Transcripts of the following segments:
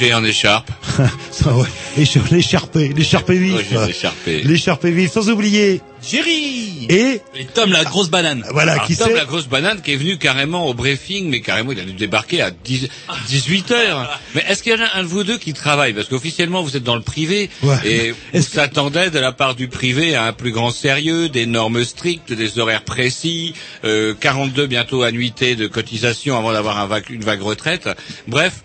Roger en écharpe. Ça, ouais. Et sur l'écharpé, l'écharpé vif. Écharpé. L'écharpé vif, sans oublier. Jerry Et, Et Tom la grosse banane. voilà, Alors, qui Tom la grosse banane qui est venu carrément au briefing, mais carrément il a dû débarquer à 10, 18 heures. Mais est-ce qu'il y en a un de vous deux qui travaille? Parce qu'officiellement vous êtes dans le privé Ouais. et que- s'attendait de la part du privé à un plus grand sérieux, des normes strictes, des horaires précis, euh, 42 bientôt annuités de cotisation avant d'avoir un vague- une vague retraite. Bref,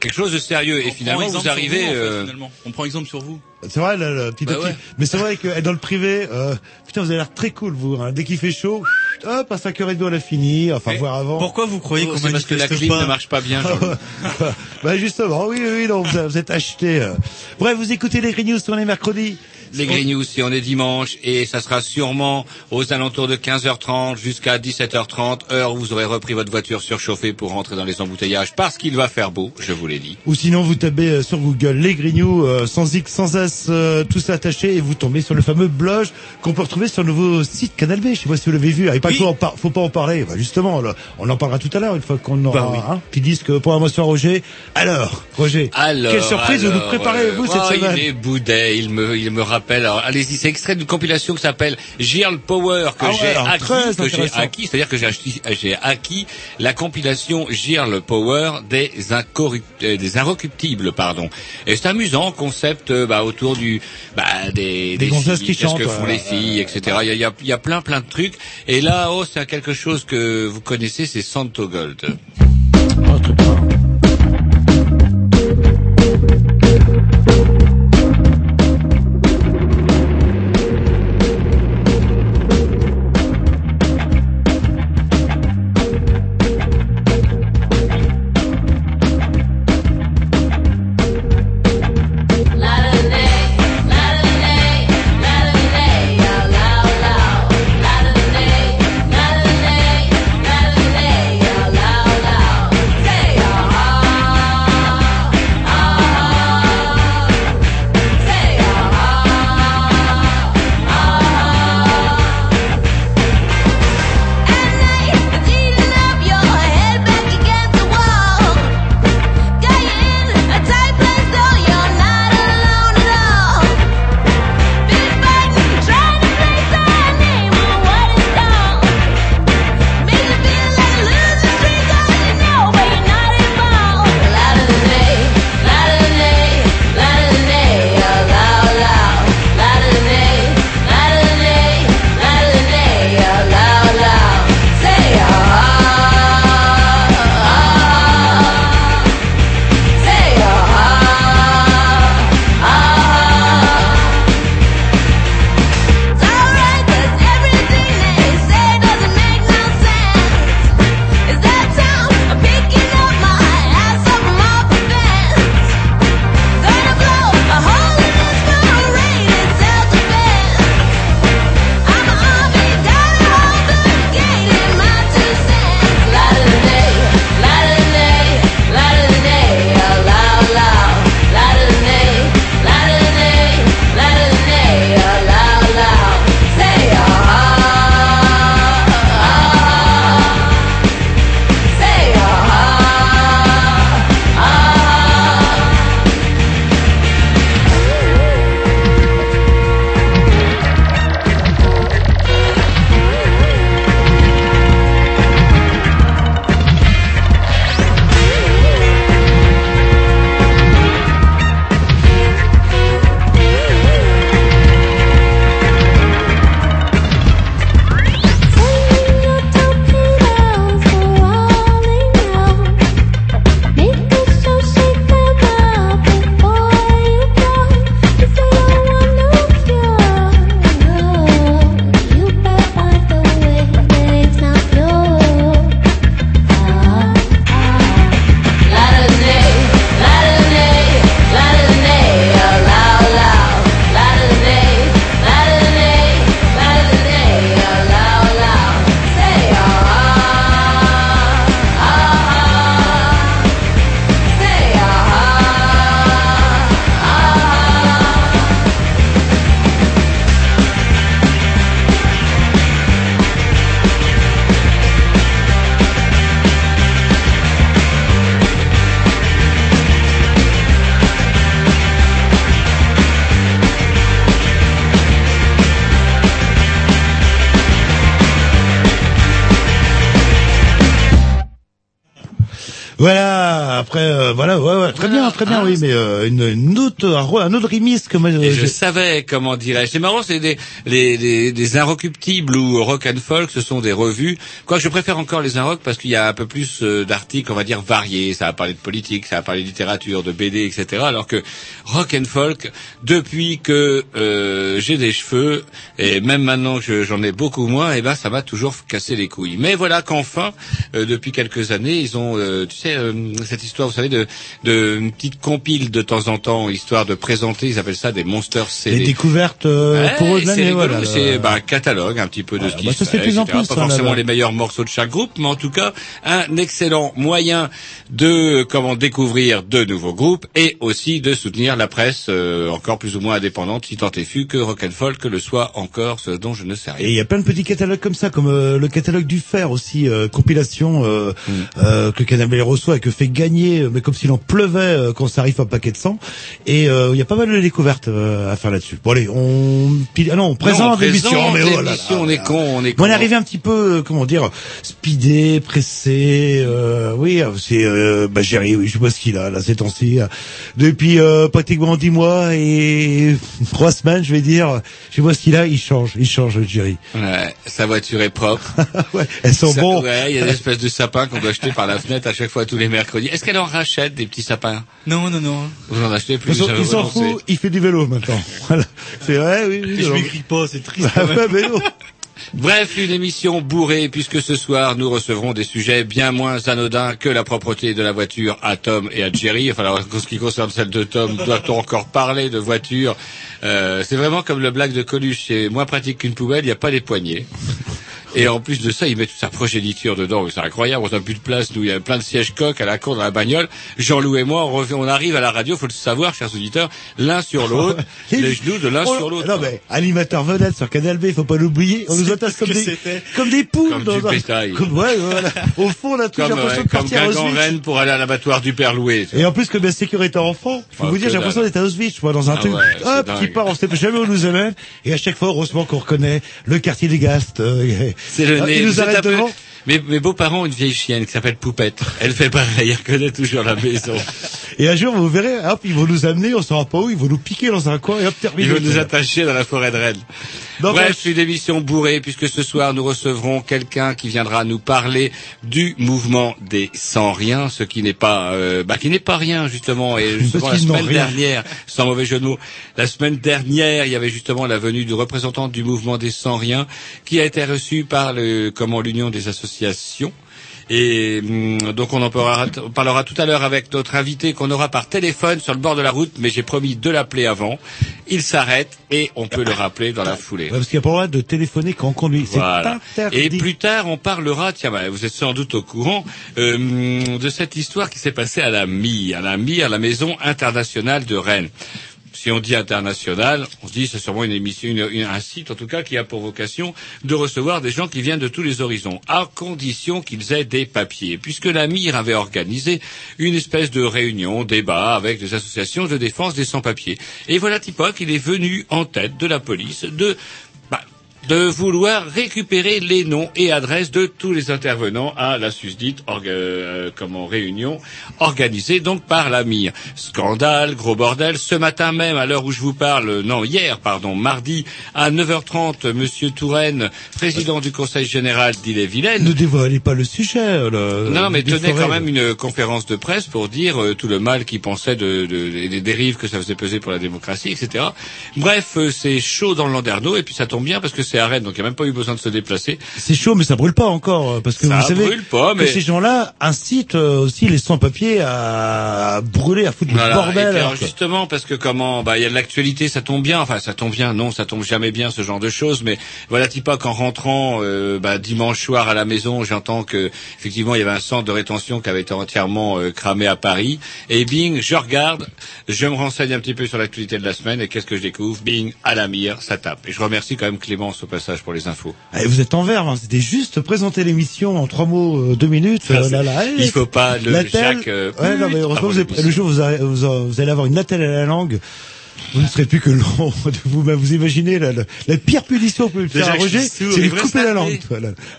quelque chose de sérieux. Et On finalement prend vous arrivez... vous, en fait, euh, finalement. On prend exemple sur vous. C'est vrai, le, le petit Bah à petit. ouais. Mais c'est vrai que dans le privé, euh, putain, vous avez l'air très cool, vous. Hein. Dès qu'il fait chaud, hop, à 5h30, on a fini. Enfin, voir avant. Pourquoi vous croyez oh, qu'on c'est parce que la clim pas ne marche pas bien. Bah justement, oui, oui, oui, non, vous, vous êtes acheté. euh. Bref, vous écoutez les Green News sur les mercredis. Les Green News, si on est dimanche, et ça sera sûrement aux alentours de 15h30 jusqu'à 17h30, heure où vous aurez repris votre voiture surchauffée pour rentrer dans les embouteillages, parce qu'il va faire beau, je vous l'ai dit. Ou sinon, vous tapez euh, sur Google les Green News, euh, sans X, sans S, euh, tout ça attaché, et vous tombez sur le fameux blog qu'on peut retrouver sur le nouveau site Canal B. Je sais pas si vous l'avez vu. Ah, Il pas Oui. faut, en par- faut pas en parler. Bah, justement, là, on en parlera tout à l'heure, une fois qu'on aura Bah oui. un petit disque pour Roger. Alors, Roger, Alors, quelle surprise vous nous préparez, vous, cette oh, semaine Il est boudet, il me, il me rappelle. Alors, allez-y, c'est extrait d'une compilation qui s'appelle Girl Power que Ah ouais, j'ai acquis, que j'ai acquis, c'est-à-dire que j'ai acquis la compilation Girl Power des euh, des inrecuptibles, pardon. Et c'est amusant, concept euh, bah, autour du, bah, des, Des gonzesses filles, qui qu'est-ce chantent, que font ouais, les filles, etc. Il y a, il y a- plein, plein de trucs. Et là, oh, c'est quelque chose que vous connaissez, c'est Santo Gold. La Ah, oui, mais euh, une, une autre, un, un autre remix comme Et je je- savais, comment dirais-je. C'est marrant, c'est des, les, les, des Inrecuptibles ou Rock and Folk, ce sont des revues. Quoique je préfère encore les Inrock parce qu'il y a un peu plus euh, d'articles, on va dire, variés. Ça va parler de politique, ça va parler de littérature, de BD, etc. Alors que Rock and Folk, depuis que euh, j'ai des cheveux, et même maintenant que je- j'en ai beaucoup moins, et ben ça m'a toujours cassé les couilles. Mais voilà qu'enfin, euh, depuis quelques années, ils ont, euh, tu sais, euh, cette histoire, vous savez, de, de une petite compile de temps en temps, histoire de présenter, ils appellent ça des monsters CD. découvertes euh, Ouais, pour eux de c'est l'année, voilà. c'est bah, un catalogue un petit peu de Voilà, ce qui bah, se fait, de plus en plus, Pas forcément les meilleurs morceaux de chaque groupe, mais en tout cas un excellent moyen de comment découvrir de nouveaux groupes et aussi de soutenir la presse euh, encore plus ou moins indépendante, si tant est fut que rock and folk le soit encore, ce dont je ne sais Et il rien. y a plein de petits catalogues comme ça, comme euh, le catalogue du fer aussi, euh, compilation euh, Mm. euh, que Canal reçoit et que fait gagner, mais comme s'il en pleuvait quand ça arrive à un paquet de sang. Et euh, il y a pas mal de découvertes euh, à faire là-dessus. Bon allez, on pile- ah non, on présente on l'émission, mais oh là là, l'émission, on est con, on est Bon, con. on est arrivé un petit peu, euh, comment dire, speedé, pressé. Euh, oui, c'est euh, bah, Jerry, oui, je sais pas ce qu'il a là ces temps-ci. Depuis euh, pratiquement dix mois et trois semaines, je vais dire, je sais pas ce qu'il a. Il change, il change, Jerry. Ouais, sa voiture est propre. ouais, elles sont Ça- bons. Ouais, il y a des espèces de sapins qu'on doit acheter par la fenêtre à chaque fois tous les mercredis. Est-ce qu'elle en rachète des petits sapins? Non, non, non. Vous en achetez plus Ils s'en- fout, il fait du vélo maintenant. Voilà. C'est vrai, oui. oui Je m'écris pas, c'est triste. Ah mais non. Bref, une émission bourrée puisque ce soir nous recevrons des sujets bien moins anodins que la propreté de la voiture à Tom et à Jerry. Enfin, alors, en ce qui concerne celle de Tom, doit-on encore parler de voiture? Euh, C'est vraiment comme le blague de Coluche, c'est moins pratique qu'une poubelle, il n'y a pas les poignées. Et en plus de ça, il met toute sa progéniture dedans. C'est incroyable. On n'a plus de place. Nous, il y a plein de sièges coques à la cour dans la bagnole. Jean-Loup et moi, on, revient, on arrive à la radio. Faut le savoir, chers auditeurs, l'un sur l'autre, les genoux de l'un Oh, sur l'autre. Non mais animateur vedette sur Canal B, faut pas l'oublier. On nous attache comme des comme des poules Comme dans du un- bétail. Comme, ouais, voilà. Au fond, on a toujours Comme, l'impression ouais, de comme partir à Guingamp Auschwitz. Rennes pour aller à l'abattoir du Père Loué. vois. Et en plus, comme la sécurité enfant, je peux Ah, vous dire, j'ai l'impression d'être à Auschwitz, moi, dans un Ah truc, ouais, hop, qui part, on sait jamais où nous amène. Et à chaque fois, heureusement qu'on reconnaît le quartier des Gastes. euh, C'est le ah, nez. Il nous arrête un peu- devant. Mes, mes beaux-parents ont une vieille chienne qui s'appelle Poupette. Elle fait pareil, elle reconnaît toujours la maison. Et un jour, vous verrez, hop, ils vont nous amener, on saura pas où, ils vont nous piquer dans un coin et hop, terminé. Ils veulent nous attacher dans la forêt de Rennes. Bref, une émission bourrée, puisque ce soir nous recevrons quelqu'un qui viendra nous parler du mouvement des sans rien, ce qui n'est pas, euh, bah, qui n'est pas rien justement. Et justement la semaine dernière, sans mauvais jeu de mots, la semaine dernière, il y avait justement la venue du représentant du mouvement des sans rien, qui a été reçu par le, comment l'union des associations. Et hum, donc on en parlera, on parlera tout à l'heure avec notre invité qu'on aura par téléphone sur le bord de la route, mais j'ai promis de l'appeler avant. Il s'arrête et on peut le rappeler dans la foulée. Ouais, parce qu'il n'y a pas le droit de téléphoner quand on conduit. Voilà. Et plus tard, on parlera, tiens, bah, vous êtes sans doute au courant, euh, de cette histoire qui s'est passée à la MIR, à la MIR, la Maison internationale de Rennes. Si on dit international, on se dit c'est sûrement une émission, un site en tout cas qui a pour vocation de recevoir des gens qui viennent de tous les horizons, à condition qu'ils aient des papiers. Puisque la MIR avait organisé une espèce de réunion, débat avec des associations de défense des sans-papiers. Et voilà Tipoc, il est venu en tête de la police de de vouloir récupérer les noms et adresses de tous les intervenants à la susdite euh, comment, réunion organisée donc par la MIR. Scandale, gros bordel. Ce matin même, à l'heure où je vous parle, non, hier, pardon, mardi, à 9h30, Monsieur Touraine, président du Conseil général d'Ille-et-Vilaine, Ne dévoilez pas le sujet. euh, Le, non, mais tenait quand même une conférence de presse pour dire euh, tout le mal qu'il pensait de, de- des- des dérives que ça faisait peser pour la démocratie, etc. Bref, euh, c'est chaud dans le Landerneau, et puis ça tombe bien parce que c'est à Rennes, donc il n'y a même pas eu besoin de se déplacer. C'est chaud, mais ça brûle pas encore, euh, parce que Ça vous savez brûle pas, que mais- ces gens-là incitent euh, aussi les sans-papiers à brûler, à foutre Voilà. le Et bordel. puis, alors, que- justement, parce que comment, bah, il y a de l'actualité, ça tombe bien. Enfin, ça tombe bien. Non, ça tombe jamais bien ce genre de choses. Mais voilà, pas qu'en rentrant euh, bah, dimanche soir à la maison, j'entends que effectivement il y avait un centre de rétention qui avait été entièrement euh, cramé à Paris. Et bing, je regarde, je me renseigne un petit peu sur l'actualité de la semaine et qu'est-ce que je découvre? Bing, à la mire, ça tape. Et je remercie quand même Clémence au passage pour les infos. Eh, vous êtes en verve, hein. c'était juste présenter l'émission en trois mots, euh, deux minutes. Ah, euh, c'est- là, là, Il faut pas le Jacques. euh, Ouais, non, mais heureusement, vous, avez- le jour vous, avez- vous, vous allez avoir une attelle à la langue. vous ne serez plus que l'ombre de vous-même. Vous imaginez la, la, la pire punition que vous pouvez faire à Roger, c'est lui couper reste la langue.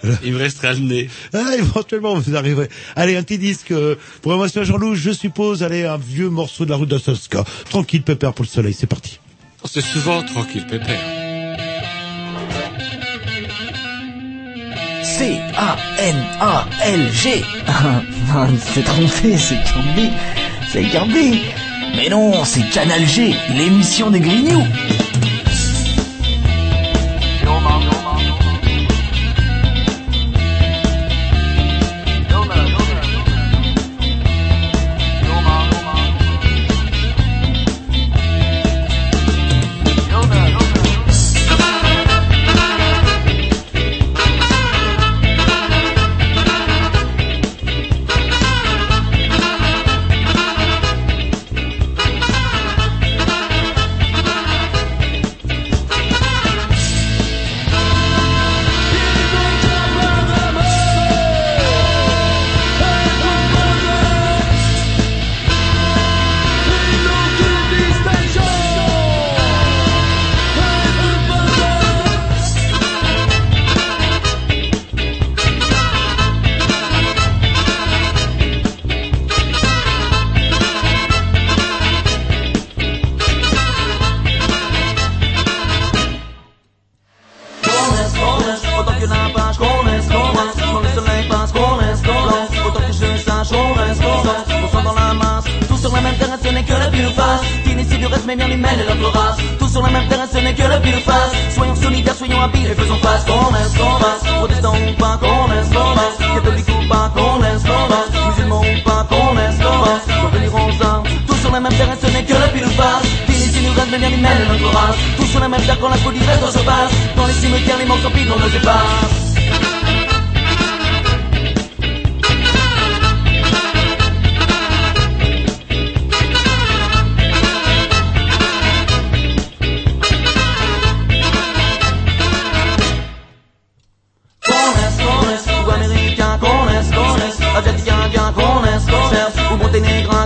nez. Il me restera le nez. Ah, éventuellement, vous arriverez. Allez, un petit disque euh, pour Monsieur Jean-Loup, je suppose. Allez, un vieux morceau de la route d'Assoska. Tranquille, pépère pour le soleil. C'est parti. C'est souvent tranquille, pépère. C-A-N-A-L-G. Ah, c'est trompé, c'est Kirby. C'est Kirby. Mais non, c'est Canal G, l'émission des Grignoux.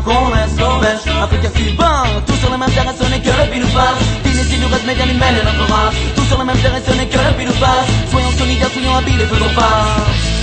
Connaisse, belge, africain, cubain, tous sur la même terre, et ce n'est que le pile ou face, d'initié du reste, l'humaine et notre race, tous sur la même terre, et ce n'est que le pile ou face, soyons solidaires, soyons habiles et faisons face.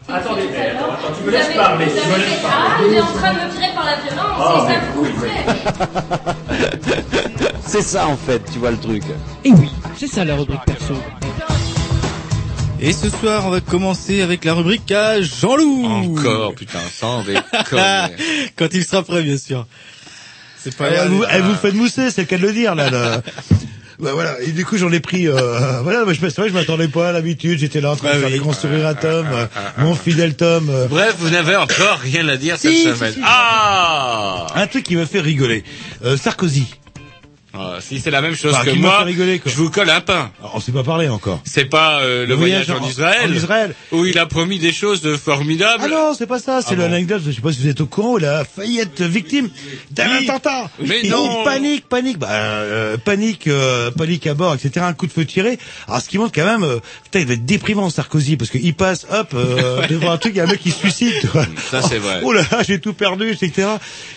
Attendez, mais attends, attends, tu me laisses parler, tu me laisses Ah, parler. il est en train de me tirer par la violence, Ah, et ça coûterait. C'est ça en fait, tu vois le truc. Et oui, c'est ça la rubrique perso. Et ce soir, on va commencer avec la rubrique à Jean-Loup. Encore, putain, sans déconner. Quand il sera prêt, bien sûr. C'est pas Elle vous, elle vous fait mousser, c'est le cas de le dire là. Bah voilà, et du coup j'en ai pris. Euh, voilà, moi, je c'est vrai, je m'attendais pas à l'habitude. J'étais là en train de Ouais, faire oui. des grands sourires à Tom, mon fidèle Tom. euh. Bref, vous n'avez encore rien à dire cette Si, si, semaine. si. Ah Un truc qui m'a fait rigoler. Euh, Sarkozy. Ah, Si c'est la même chose que moi, je vous colle un pain. Alors, on s'est pas parlé encore. C'est pas euh, le, voyage, voyage en, en- Israël, en Israël. où il a promis des choses de formidables. Ah non, c'est pas ça, c'est Ah bon l'anecdote, je sais pas si vous êtes au courant, il a failli être victime d'un Oui. attentat. Mais Et non. Panique, panique, bah, euh, panique, euh, panique à bord, etc. Un coup de feu tiré. Alors ce qui montre quand même, euh, putain, il va être déprimant Sarkozy, parce qu'il passe, hop, euh, devant un truc, il y a un mec qui se suicide. Ça, c'est vrai. Oh là là, j'ai tout perdu, etc.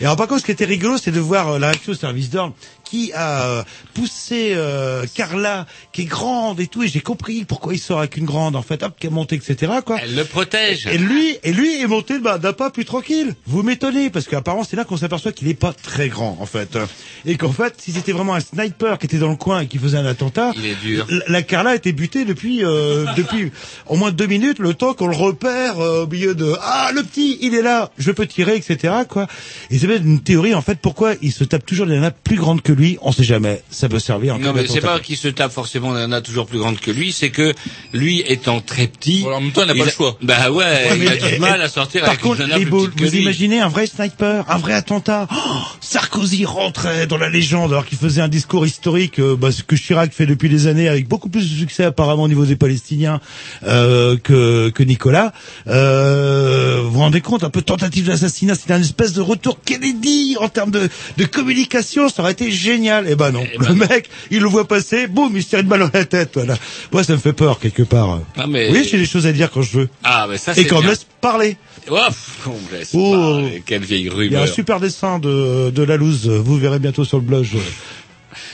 Et alors par contre, ce qui était rigolo, c'est de voir la réaction au service d'ordre qui a euh, poussé euh, Carla, qui est grande et tout, et j'ai compris pourquoi il sort avec une grande, en fait, hop, qui est montée, etc. quoi. Elle le protège. Et lui, et lui est monté bah, d'un pas plus tranquille. Vous m'étonnez, parce qu'apparemment c'est là qu'on s'aperçoit qu'il est pas très grand, en fait. Et qu'en fait, si c'était vraiment un sniper qui était dans le coin et qui faisait un attentat, Il est dur. la, la Carla était butée depuis euh, depuis au moins deux minutes, le temps qu'on le repère euh, au milieu de ah le petit, il est là, je peux tirer, etc. quoi. Et c'est une théorie en fait pourquoi il se tape toujours des nanas plus grandes que lui. On sait jamais, ça peut servir. En Non, mais c'est pas qu'il se tape forcément d'un nana toujours plus grande que lui, c'est que lui étant très petit. En même temps, il n'a pas le choix. Bah ouais, Ouais, il mais- a du mal à sortir Par avec contre, une les boules, vous lui. imaginez un vrai sniper, un vrai attentat? Oh, Sarkozy rentrait dans la légende alors qu'il faisait un discours historique, euh, bah, ce que Chirac fait depuis des années avec beaucoup plus de succès apparemment au niveau des Palestiniens euh, que, que Nicolas. Euh, vous vous rendez compte, un peu tentative d'assassinat, c'était un espèce de retour Kennedy en termes de, de communication, ça aurait été génial. Eh ben non, Eh ben le non. mec, il le voit passer, boum, il se tire une balle dans la tête. Voilà. Moi, ça me fait peur quelque part. Ah, mais- Oui, j'ai des choses à dire quand je veux. Ah, mais ça Et c'est qu'on me bien. laisse parler. Oh, pff, on me laisse Oh. parler. Quelle vieille Il y a un rumeur. super dessin de, de la loose, vous verrez bientôt sur le blog.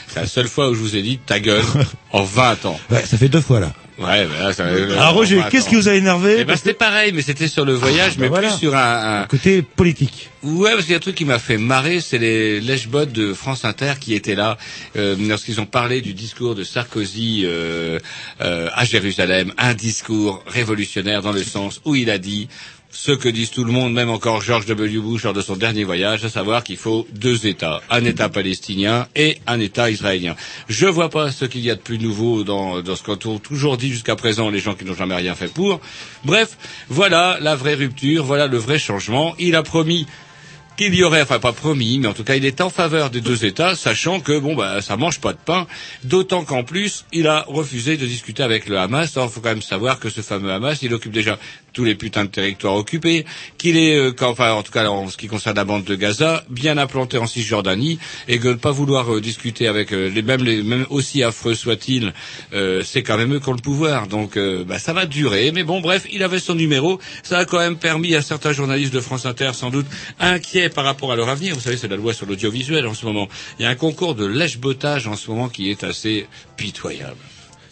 C'est la seule fois où je vous ai dit ta gueule en 20 ans. Ouais, ça fait deux fois là. Ouais, bah là, ça Alors Roger, en 20 qu'est-ce qui vous a énervé Eh ben c'était pareil, mais c'était sur le voyage, bah mais voilà. plus sur un, un- Côté politique. Ouais, parce qu'il y a un truc qui m'a fait marrer, c'est les lèche-bottes de France Inter qui étaient là euh, lorsqu'ils ont parlé du discours de Sarkozy euh, euh, à Jérusalem, un discours révolutionnaire dans le sens où il a dit ce que disent tout le monde, même encore George W. Bush lors de son dernier voyage, à savoir qu'il faut deux États, un État palestinien et un État israélien. Je vois pas ce qu'il y a de plus nouveau dans, dans ce qu'ont toujours dit jusqu'à présent les gens qui n'ont jamais rien fait pour. Bref, voilà la vraie rupture, voilà le vrai changement. Il a promis qu'il y aurait, enfin pas promis, mais en tout cas il est en faveur des deux États, sachant que bon bah ça mange pas de pain, d'autant qu'en plus il a refusé de discuter avec le Hamas. Il faut quand même savoir que ce fameux Hamas, il occupe déjà tous les putains de territoires occupés, qu'il est, euh, enfin en tout cas en ce qui concerne la bande de Gaza, bien implanté en Cisjordanie, et que ne pas vouloir euh, discuter avec euh, les mêmes, les même aussi affreux soit-il, euh, c'est quand même eux qui ont le pouvoir. Donc bah, ça va durer, mais bon bref, il avait son numéro, ça a quand même permis à certains journalistes de France Inter, sans doute inquiets par rapport à leur avenir. Vous savez, c'est la loi sur l'audiovisuel en ce moment. Il y a un concours de lèche-botage en ce moment qui est assez pitoyable.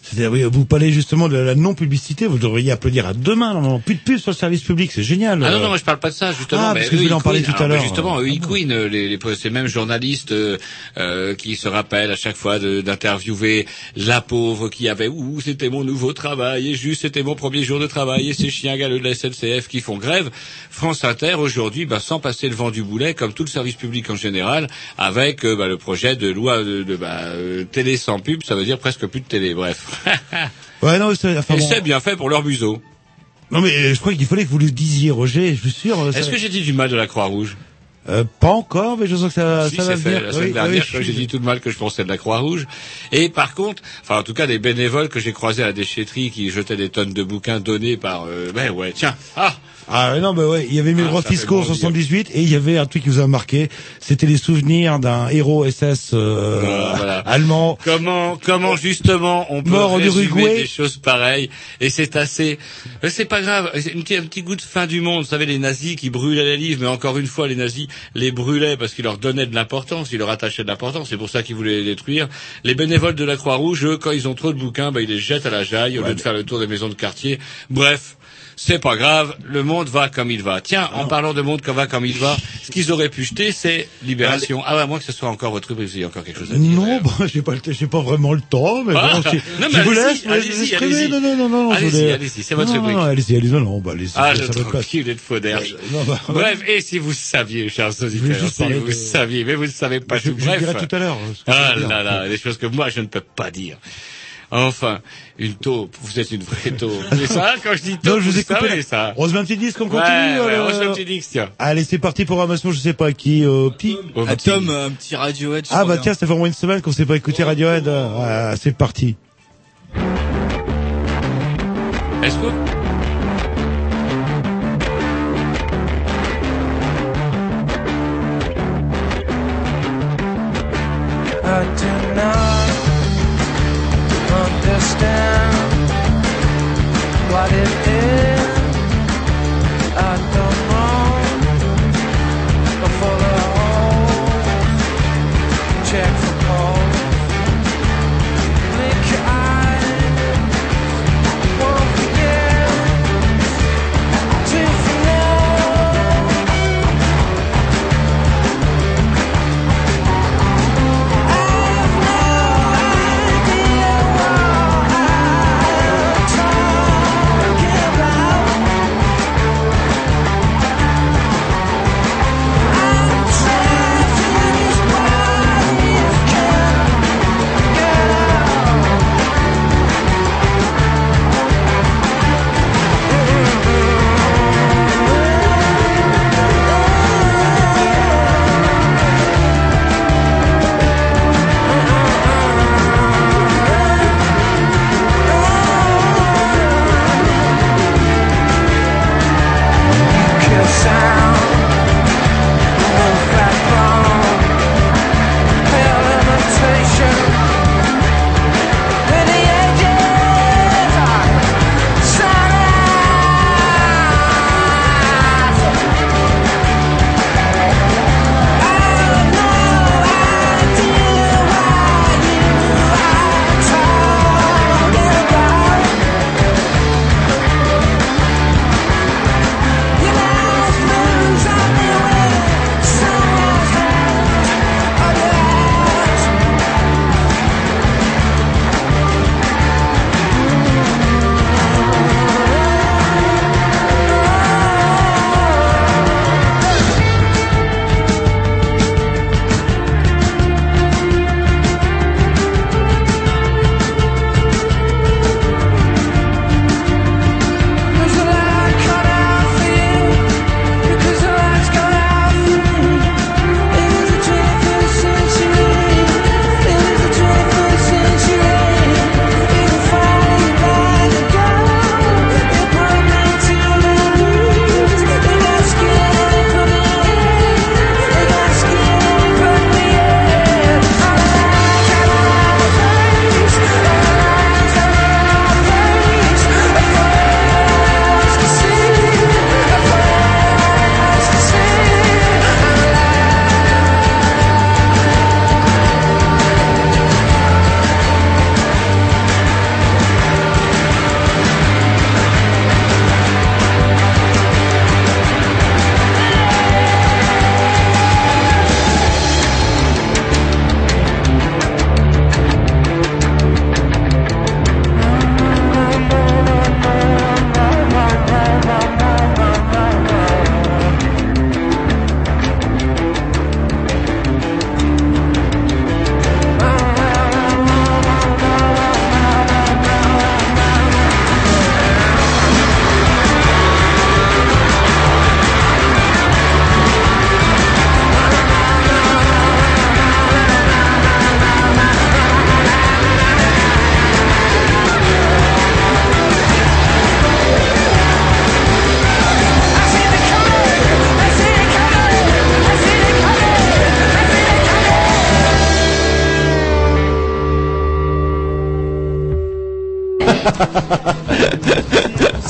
C'est-à-dire, oui, vous parlez justement de la non-publicité, vous devriez applaudir à deux mains, normalement. Plus de pub sur le service public, c'est génial. Ah non, non, moi je parle pas de ça, justement. Ah, mais parce que ils en parler tout à Alors, l'heure. Justement, eux, Ah couinent, euh, les, les, ces mêmes journalistes euh, euh, qui se rappellent à chaque fois de- d'interviewer la pauvre qui avait « Ouh, c'était mon nouveau travail, et juste c'était mon premier jour de travail, et ces chiens galeux de la SNCF qui font grève. » France Inter, aujourd'hui, bah, sans passer le vent du boulet, comme tout le service public en général, avec euh, bah, le projet de loi de, de bah, télé sans pub, ça veut dire presque plus de télé, bref. Ouais, non, c'est, enfin, et bon. c'est bien fait pour leur museau. Non, mais euh, je crois qu'il fallait que vous le disiez, Roger, je suis sûr. euh, ça- Est-ce que j'ai dit du mal de la Croix-Rouge Euh, pas encore, mais je sens que ça, Si, ça va c'est fait. venir. La semaine Oui, dernière, oui, j'ai dit tout le mal que je pensais de la Croix-Rouge. Et par contre, enfin, en tout cas, des bénévoles que j'ai croisés à la déchetterie qui jetaient des tonnes de bouquins donnés par, euh, ben ouais, tiens, ah, Ah non, bah ouais, il y avait mes Ah, fiscaux en bondir. 78 et il y avait un truc qui vous a marqué, c'était les souvenirs d'un héros SS euh, Voilà, voilà. allemand. Comment, comment justement on peut Mort en résumer Uruguay. des choses pareilles Et c'est assez, mais c'est pas grave. C'est un petit, un petit goût de fin du monde. Vous savez, les nazis qui brûlaient les livres, mais encore une fois, les nazis les brûlaient parce qu'ils leur donnaient de l'importance, ils leur attachaient de l'importance. C'est pour ça qu'ils voulaient les détruire. Les bénévoles de la Croix-Rouge, eux, quand ils ont trop de bouquins, ben, ils les jettent à la jaille au lieu de faire le tour des maisons de quartier. Bref. C'est pas grave, le monde va comme il va. Tiens, en parlant de monde comme va comme il va, ce qu'ils auraient pu jeter, c'est Libération. Ah, à moins que ce soit encore votre truc, vous ayez encore quelque chose à dire. Non, bah, j'ai pas le j'ai pas vraiment le temps, mais Ah, bon, si, non, mais je vous laisse, allez-y. Non, non, non, non, je Allez-y, allez-y, c'est votre rubrique. Non, allez-y, allez-y, non, non, bah, allez-y. Ah, je pas. qu'il est de faux bah, Bref, et si vous saviez, chers auditeurs, si vous saviez, mais vous ne savez pas je, tout. je Bref. dirai tout à l'heure. Ah je là là, des choses que moi je ne peux pas dire. Enfin, une taupe, vous êtes une vraie taupe. C'est ça, quand je dis taupe, Non, je vous ai coupé. la- ça. On se met un petit disque, on Ouais, continue. ouais, euh, on se met un petit disque, tiens. Allez, c'est parti pour Ramassement, je sais pas qui, euh, petit. Au Ah, petit. Tom, un petit Radiohead. je Ah bah bien. tiens, ça fait au moins une semaine qu'on s'est pas écouté Radiohead. Ah, c'est parti. Est-ce que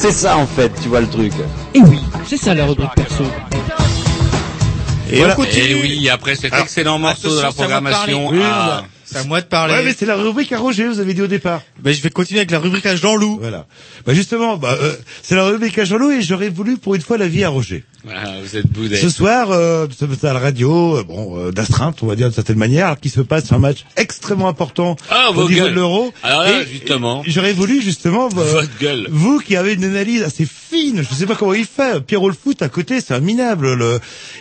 C'est ça en fait, tu vois le truc. Et oui, c'est ça la rubrique perso. Et Voilà. on continue. Et oui, après cet Alors, excellent morceau de la à programmation. ah, C'est à moi de parler. Ouais, mais c'est la rubrique à Roger, vous avez dit au départ. Ben, je vais continuer avec la rubrique à Jean-Loup. Voilà. Bah justement, bah, euh, c'est la rubrique à Jean-Loup et j'aurais voulu pour une fois la vie à Roger. ah, vous êtes boudé. Ce soir, euh, à la radio, euh, bon, euh, d'astreinte, on va dire d'une certaine manière, qu'il se passe un match extrêmement important Ah, au vos niveau gueules. de l'euro. Alors là, Et- justement. J'aurais voulu justement, Votre gueule. vous qui avez une analyse assez fine, je sais pas comment il fait, Pierrot le foot à côté, c'est un minable, le,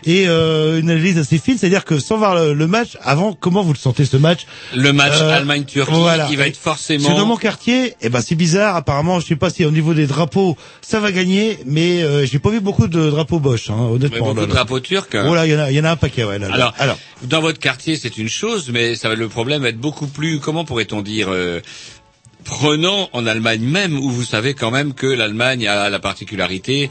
et euh, une analyse assez fine, c'est-à-dire que sans voir le, le match, avant, comment vous le sentez ce match Le match Euh, Allemagne-Turquie, voilà. il va être forcément... mon quartier, eh ben c'est bizarre. Apparemment, je sais pas si au niveau des drapeaux, ça va gagner, mais euh, j'ai pas vu beaucoup de drapeaux Bosch, hein, Mais honnêtement. beaucoup là, de drapeaux turcs. hein. Oh là, il y en a, il y en a un paquet, ouais. Là, là. Alors, alors, dans votre quartier, c'est une chose, mais ça va le problème va être beaucoup plus, comment pourrait-on dire, euh, prenant en Allemagne même, où vous savez quand même que l'Allemagne a la particularité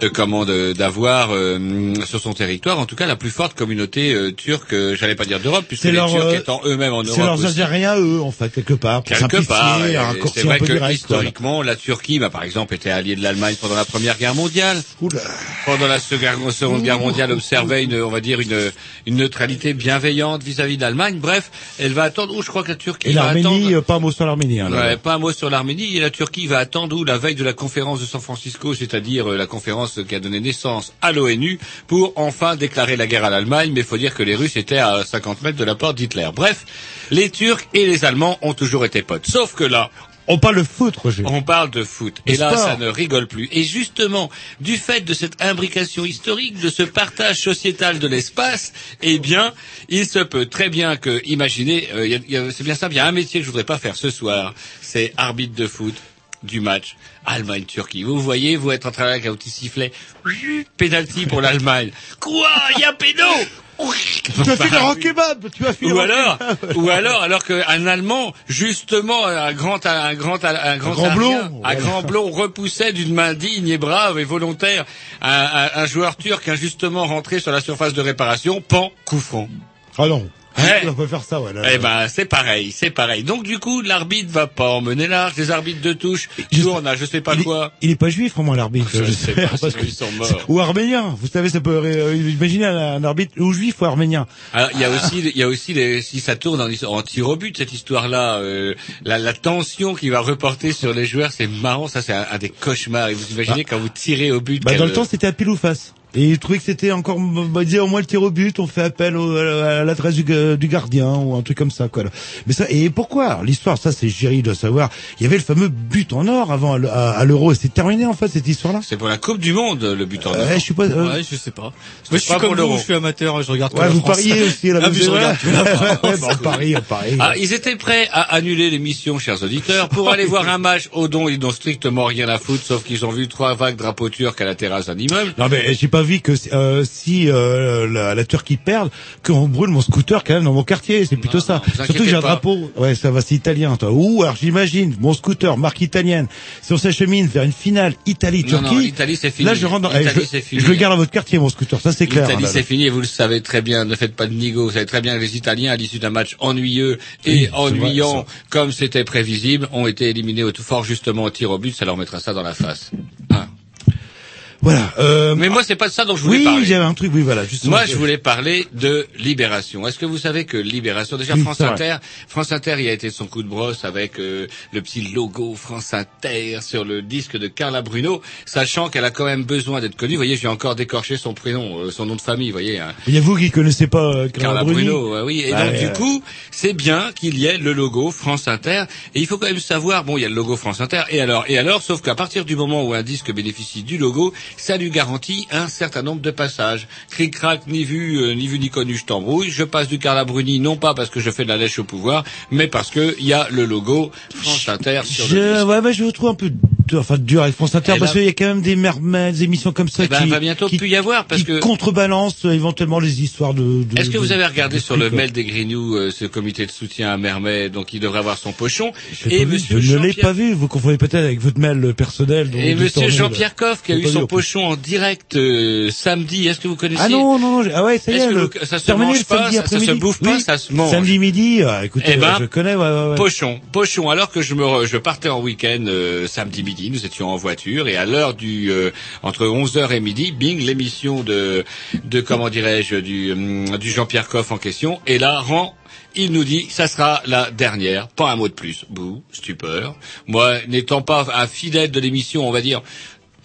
de comment d'avoir euh, sur son territoire, en tout cas, la plus forte communauté euh, turque, euh, j'allais pas dire d'Europe, puisque C'est les leur, Turcs euh, étant eux-mêmes en c'est Europe leurs aussi. Algériens, eux, en fait, quelque part. Pour Quelque part, c'est un vrai peu que direct, historiquement, la Turquie, bah, par exemple, était alliée de l'Allemagne pendant la Première Guerre mondiale. Oula. Pendant la Seconde Seconde Guerre mondiale, observait une, on va dire, une, une neutralité bienveillante vis-à-vis de l'Allemagne. Bref, elle va attendre. Où je crois que la Turquie Et va l'Arménie, attendre. euh, pas un mot sur l'Arménie. Hein. Ouais, pas un mot sur l'Arménie. Et la Turquie va attendre où la veille de la conférence de San Francisco, c'est-à-dire euh, la conférence qui a donné naissance à l'ONU, pour enfin déclarer la guerre à l'Allemagne. Mais il faut dire que les Russes étaient à 50 mètres de la porte d'Hitler. Bref, les Turcs et les Allemands ont toujours été potes. Sauf que là, On parle de foot, Roger. on parle de foot. Et là, ça ne rigole plus. Et justement, du fait de cette imbrication historique, de ce partage sociétal de l'espace, eh bien, il se peut très bien que, imaginez, euh, c'est bien simple, il y a un métier que je voudrais pas faire ce soir, c'est arbitre de foot du match Allemagne-Turquie. Vous voyez, vous êtes en train avec un petit sifflet, pénalty pour l'Allemagne. Quoi? Il y a péno? Tu as fait le rock kebab, tu as fait ou alors, ou alors, alors qu'un Allemand, justement, un grand, un grand, un grand, grand arrière, blond, un grand blond repoussait d'une main digne et brave et volontaire un, un- un joueur turc injustement rentré sur la surface de réparation, pan, coup franc. Ah non. Ouais. On peut faire ça, ouais. là, là. Eh ben, c'est pareil, c'est pareil. Donc, du coup, l'arbitre va pas emmener large, les arbitres de touche Je- tournent à je sais pas il, est, quoi. il est pas juif, moins, l'arbitre. Je sais pas, parce sinon ils sont morts. Ou arménien. Vous savez, ça peut, euh, imaginez un, arbitre ou juif ou arménien. Alors, il y a aussi, il y a aussi les, si ça tourne en, en tir au but, cette histoire-là, euh, la, la tension qui va reporter sur les joueurs, c'est marrant, ça c'est un, un des cauchemars. Et vous imaginez quand vous tirez au but. Bah, dans le temps, c'était à pile ou face. Et il trouvait que c'était encore, bah, il disait au moins le tir au but, on fait appel au- à l'adresse du, ga- du gardien ou un truc comme ça, quoi. Mais ça, et pourquoi? L'histoire, ça, c'est Géry de savoir. Il y avait le fameux but en or avant à, l- à- à l'euro, et c'est terminé en fait cette histoire-là. C'est pour la Coupe du Monde, le but en or. Ouais, je suis pas. euh, Ouais, je sais pas. Moi, je suis pas comme l'euro. vous, je suis amateur, je regarde que Ouais, la vous France. pariez aussi, là. Ah, vous mais je ouais, regarde que la ouais, France. ouais, bah, on parie, on parie. Ah, ils étaient prêts à annuler l'émission, chers auditeurs, pour aller voir un match au dont ils n'ont strictement rien à foutre, sauf qu'ils ont vu trois vagues drapeaux turcs à la terrasse d'un immeuble. Non mais pas vu que euh, si euh, la, la Turquie perd, qu'on brûle mon scooter quand même dans mon quartier. C'est plutôt Non, ça. non, Surtout que j'ai un pas. drapeau. Ouais, ça va, c'est italien. Toi. Ou alors j'imagine mon scooter marque italienne. Si on s'achemine vers une finale Italie-Turquie, là je rentre. Dans, eh, L'Italie, je, fini. je le garde dans votre quartier mon scooter. Ça c'est clair. hein, L'Italie, là. c'est fini et vous le savez très bien. Ne faites pas de nigo. Vous savez très bien que les Italiens, à l'issue d'un match ennuyeux et Oui, ennuyant, vrai, comme c'était prévisible, ont été éliminés au tout fort justement au tir au but. Ça leur mettra ça dans la face. Hein. Voilà. Euh, Mais moi, c'est pas de ça dont je voulais oui, parler. j'avais un truc. Oui, voilà. Justement. Moi, je voulais parler de Libération. Est-ce que vous savez que Libération, déjà Oui, France. Inter, France Inter, il a été son coup de brosse avec euh, le petit logo France Inter sur le disque de Carla Bruno, sachant qu'elle a quand même besoin d'être connue. Vous voyez, j'ai encore décorché son prénom, euh, son nom de famille, vous voyez. Hein. Il y a vous qui connaissez pas euh, Carla Bruni. Bruno, oui. Et Ouais, donc, du coup, c'est bien qu'il y ait le logo France Inter. Et il faut quand même savoir, bon, il y a le logo France Inter. Et alors, et alors, sauf qu'à partir du moment où un disque bénéficie du logo, ça lui garantit un certain nombre de passages. Cric-crac, ni vu, euh, ni vu ni connu, je t'embrouille. Je passe du Carla Bruni, non pas parce que je fais de la lèche au pouvoir, mais parce que il y a le logo France Inter sur le Je, disque. ouais, ouais, je vous trouve un peu enfin dur avec France Inter Et parce là- qu'il y a quand même des mermaids, des émissions comme ça Eh ben, qui, va bientôt qui, plus y avoir parce que. contrebalancent euh, éventuellement les histoires de. de- Est-ce que de- vous avez regardé sur le mail des Grignoux, euh, ce comité de soutien à Mermet, donc il devrait avoir son pochon, et Monsieur je ne l'ai pas vu. Vous confondez peut-être avec votre mail personnel. dont et Monsieur Jean-Pierre Coff qui a eu son pochon en direct euh, samedi. Est-ce que vous connaissez Ah non, non, non, ah ouais, ça y est, le, ça se mange pas, ça- ça se bouffe pas, ça se mange. Samedi midi, ah, écoutez, Eh ben, je connais. Pochon, pochon. Alors que je me, je partais en week-end euh, samedi midi, nous étions en voiture et à l'heure du euh, entre 11h et midi, bing, l'émission de de comment dirais-je du hum, du Jean-Pierre Coff en question. Et là, rend il nous dit, ça sera la dernière, pas un mot de plus. Bouh, stupeur. Moi, n'étant pas un fidèle de l'émission, on va dire,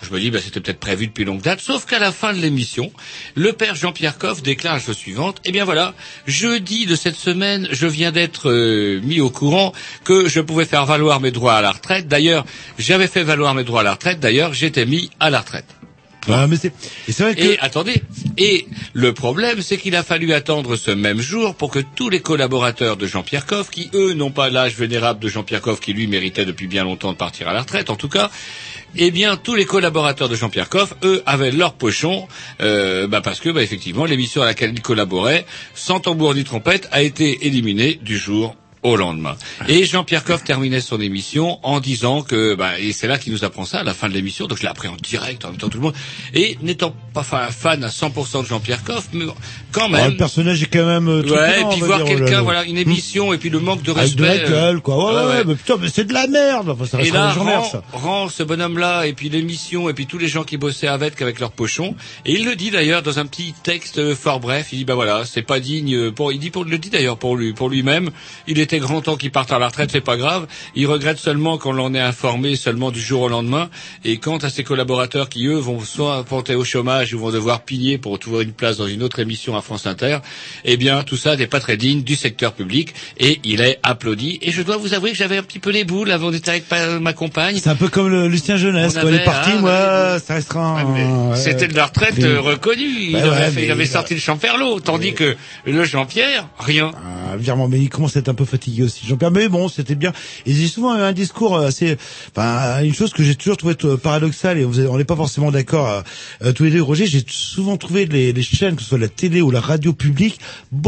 je me dis, bah, c'était peut-être prévu depuis longue date, sauf qu'à la fin de l'émission, le père Jean-Pierre Coff déclare la chose suivante, eh bien voilà, jeudi de cette semaine, je viens d'être euh, mis au courant que je pouvais faire valoir mes droits à la retraite. D'ailleurs, j'avais fait valoir mes droits à la retraite, d'ailleurs, j'étais mis à la retraite. Ah, mais c'est, vrai que, Et attendez, et le problème, c'est qu'il a fallu attendre ce même jour pour que tous les collaborateurs de Jean-Pierre Coff, qui eux n'ont pas l'âge vénérable de Jean-Pierre Coff, qui lui méritait depuis bien longtemps de partir à la retraite, en tout cas, eh bien tous les collaborateurs de Jean-Pierre Coff, eux, avaient leur pochon, euh, bah, parce que bah, effectivement l'émission à laquelle ils collaboraient, sans tambour ni trompette, a été éliminée du jour au lendemain. Et Jean-Pierre Coff terminait son émission en disant que, bah, et c'est là qu'il nous apprend ça à la fin de l'émission, donc je l'ai appris en direct en même temps tout le monde, et n'étant pas fa- fan à 100% de Jean-Pierre Coff, mais quand ah, même, le personnage est quand même, euh, ouais, et puis voir oh quelqu'un, là. voilà, une émission, et puis le manque de Avec de la respect. euh, gueule, quoi. Ouais, ouais, ouais, mais putain, mais c'est de la merde. Enfin, ça et là, rend, ça. rend ce bonhomme-là, et puis l'émission, et puis tous les gens qui bossaient avec, avec leur pochon. Et il le dit d'ailleurs dans un petit texte euh, fort bref. Il dit, bah voilà, c'est pas digne pour, il dit pour, le dit d'ailleurs pour lui, pour lui-même. Il était grand temps qu'il parte à la retraite, c'est pas grave. Il regrette seulement qu'on l'en ait informé seulement du jour au lendemain. Et quant à ses collaborateurs qui, eux, vont soit porter au chômage ou vont devoir piller pour trouver une place dans une autre émission à France Inter, eh bien, tout ça n'est pas très digne du secteur public. Et il est applaudi. Et je dois vous avouer que j'avais un petit peu les boules avant d'être avec ma compagne. C'est un peu comme le Lucien Jeunesse, quand il est avait, parti, on moi, ça restera ouais. C'était de la retraite Mais- euh, reconnue. Il, Bah avait, fait- il avait il a- sorti le Champerlot, tandis que le Jean-Pierre, rien. un virement, mais il commence à être un peu fatigué aussi, Jean-Pierre. Mais bon, c'était bien. Et j'ai souvent eu un discours assez, enfin, une chose que j'ai toujours trouvé euh, paradoxale et on n'est pas forcément d'accord euh, euh, tous les deux, Roger. J'ai souvent trouvé les, les chaînes, que ce soit la télé ou la radio publique,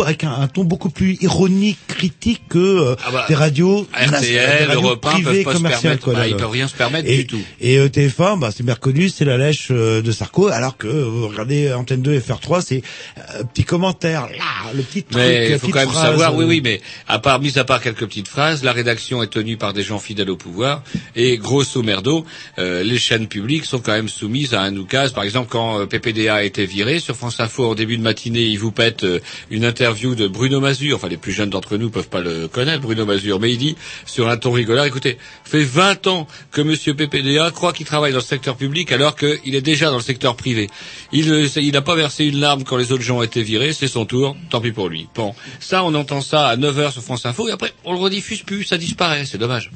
avec un, un ton beaucoup plus ironique, critique que euh, Ah bah, des radios, RTL, Europe 1 peuvent privées pas se commerciales, permettre, quoi, bah, ils peuvent rien se permettre et, du tout. Et euh, TF1, bah, c'est bien reconnu, c'est la lèche euh, de Sarko, alors que euh, vous regardez Antenne 2 FR3, c'est euh, petit commentaire, là, le petit truc, Mais il faut quand même phrase, savoir, oui, euh, oui, mais à part, mis à part quelques petites phrases, la rédaction est tenue par des gens fidèles au pouvoir, et grosso merdo, euh, les chaînes publiques sont quand même soumises à un oukase. Par exemple, quand euh, PPDA a été viré, sur France Info, en début de matinée, ils vous pètent euh, une interview de Bruno Mazur, enfin les plus jeunes d'entre nous peuvent pas le connaître, Bruno Mazur, mais il dit, sur un ton rigolard, écoutez, fait 20 ans que monsieur PPDA croit qu'il travaille dans le secteur public alors qu'il est déjà dans le secteur privé. Il il n'a pas versé une larme quand les autres gens ont été virés, c'est son tour, tant pis pour lui. Bon, ça on entend ça à 9h sur France Info et après on le rediffuse plus, ça disparaît, c'est dommage.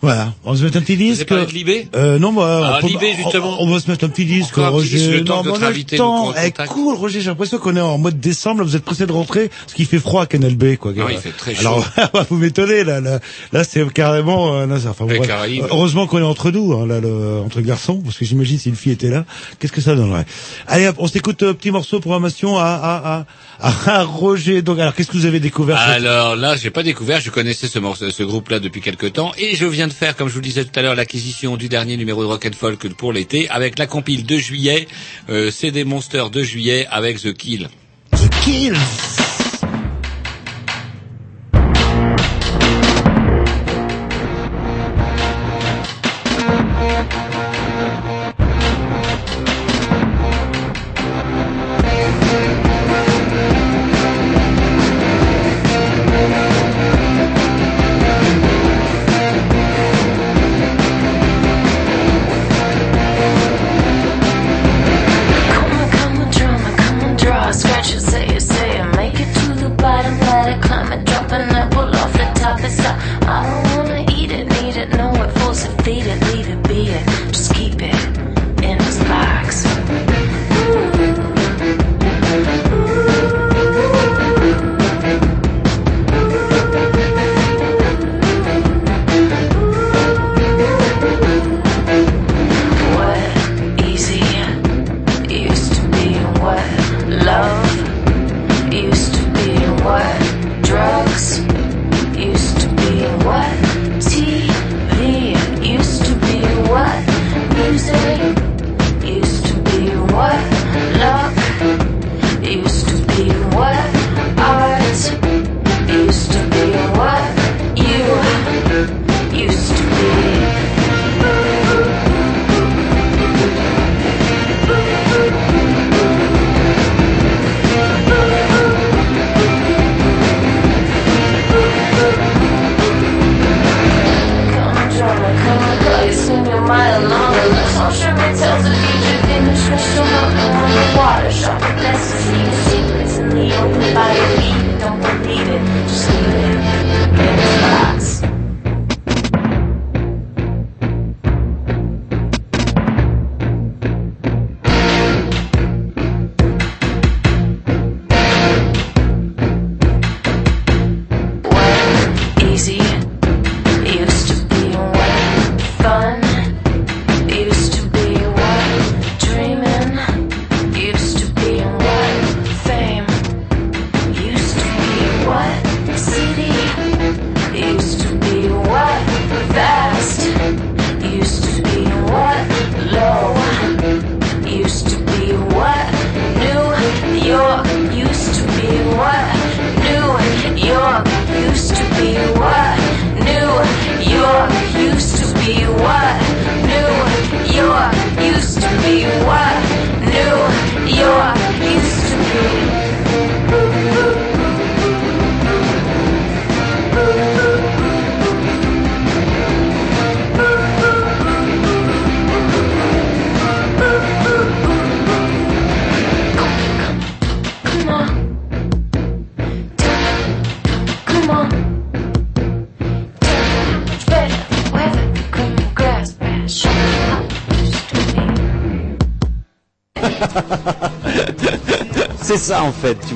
Voilà, on va se mettre un petit Vous disque. parlé de Libé Euh, non, moi, Ah, on, peut- Libé, justement. on, on va se mettre un petit disque, Encore un petit Roger. disque, le temps non, notre temps. contacte. cool, Roger, j'ai l'impression qu'on est en mois de décembre, là, vous êtes pressé de rentrer, parce qu'il fait froid à Canal B, quoi. Ah il fait très chaud. Alors, vous m'étonnez, là, là, là, c'est carrément, euh, là, enfin, bref. Heureusement qu'on est entre nous, hein, là, le, entre garçons, parce que j'imagine si une fille était là, qu'est-ce que ça donnerait? Allez, hop, on s'écoute, euh, petit morceau, programmation à, à, à, à Roger. Donc, alors, qu'est-ce que vous avez découvert? Alors là, j'ai pas découvert, je connaissais ce, morceau- ce groupe-là depuis quelque temps, et je viens de faire, comme je vous le disais tout à l'heure, l'acquisition du dernier numéro de Rock and Folk pour l'été, avec la compile de juillet, euh, CD Monster de juillet avec The Kill. The Kills.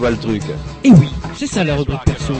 Vois le truc. Et oui, c'est ça la rubrique perso.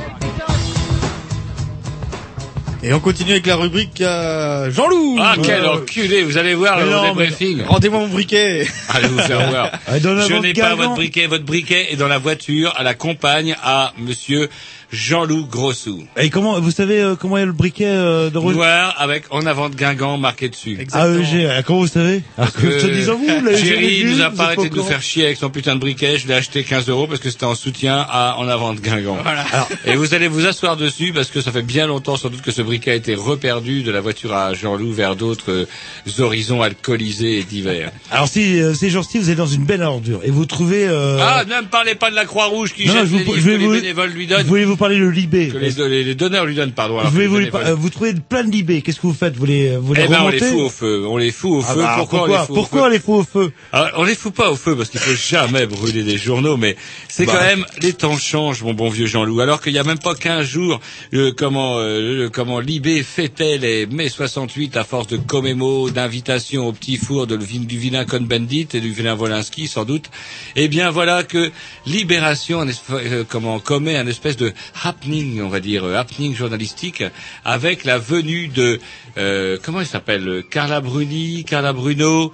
Et on continue avec la rubrique euh, Jean-Loup. Ah, quel Euh, enculé, vous allez voir le non, mais- débriefing. Rendez-moi mon briquet. Allez vous faire voir. Ah, dans la Je n'ai pas votre briquet. Votre briquet est dans la voiture à la compagne à monsieur Jean-Loup Grossou. Et comment, vous savez euh, comment est le briquet euh, de Rose Noir avec en avant de Guingamp marqué dessus. AEG, ah, comment vous savez Alors que, se disant vous, vu, nous a pas arrêté de nous faire chier avec son putain de briquet. Je l'ai acheté 15 euros parce que c'était en soutien à En avant de Guingamp. Alors, et vous allez vous asseoir dessus parce que ça fait bien longtemps sans doute que ce briquet a été reperdu de la voiture à Jean-Loup vers d'autres euh, horizons alcoolisés et divers. Alors si euh, ces jours-ci vous êtes dans une belle ordure et vous trouvez euh, Ah, ne me parlez pas de la Croix-Rouge qui non, jette je, vous, les je vais que les vous, bénévoles lui donnent. voulais vous parler de Libé. Que les, les- les donneurs lui donnent, pardon. Je alors les vous, euh, vous trouvez plein de Libé. Qu'est-ce que vous faites? Vous les, vous les Eh ben, on les fout au feu. On les fout au Ah feu. bah, pourquoi, on les fout au pourquoi feu? on les fout au feu? Alors, on les fout pas au feu parce qu'il faut jamais brûler des journaux, mais c'est Bah. quand même les temps changent, mon bon vieux Jean-Loup. Alors qu'il y a même pas 15 jours, euh, comment comment Libé fêtait les mai 68 à force de comémo, d'invitations au petit four de, du vilain Cohn-Bendit et du vilain Wolinski sans doute. Eh bien voilà que Libération euh, comment commet un espèce de happening, on va dire euh, happening journalistique avec la venue de euh, comment il s'appelle Carla Bruni, Carla Bruno.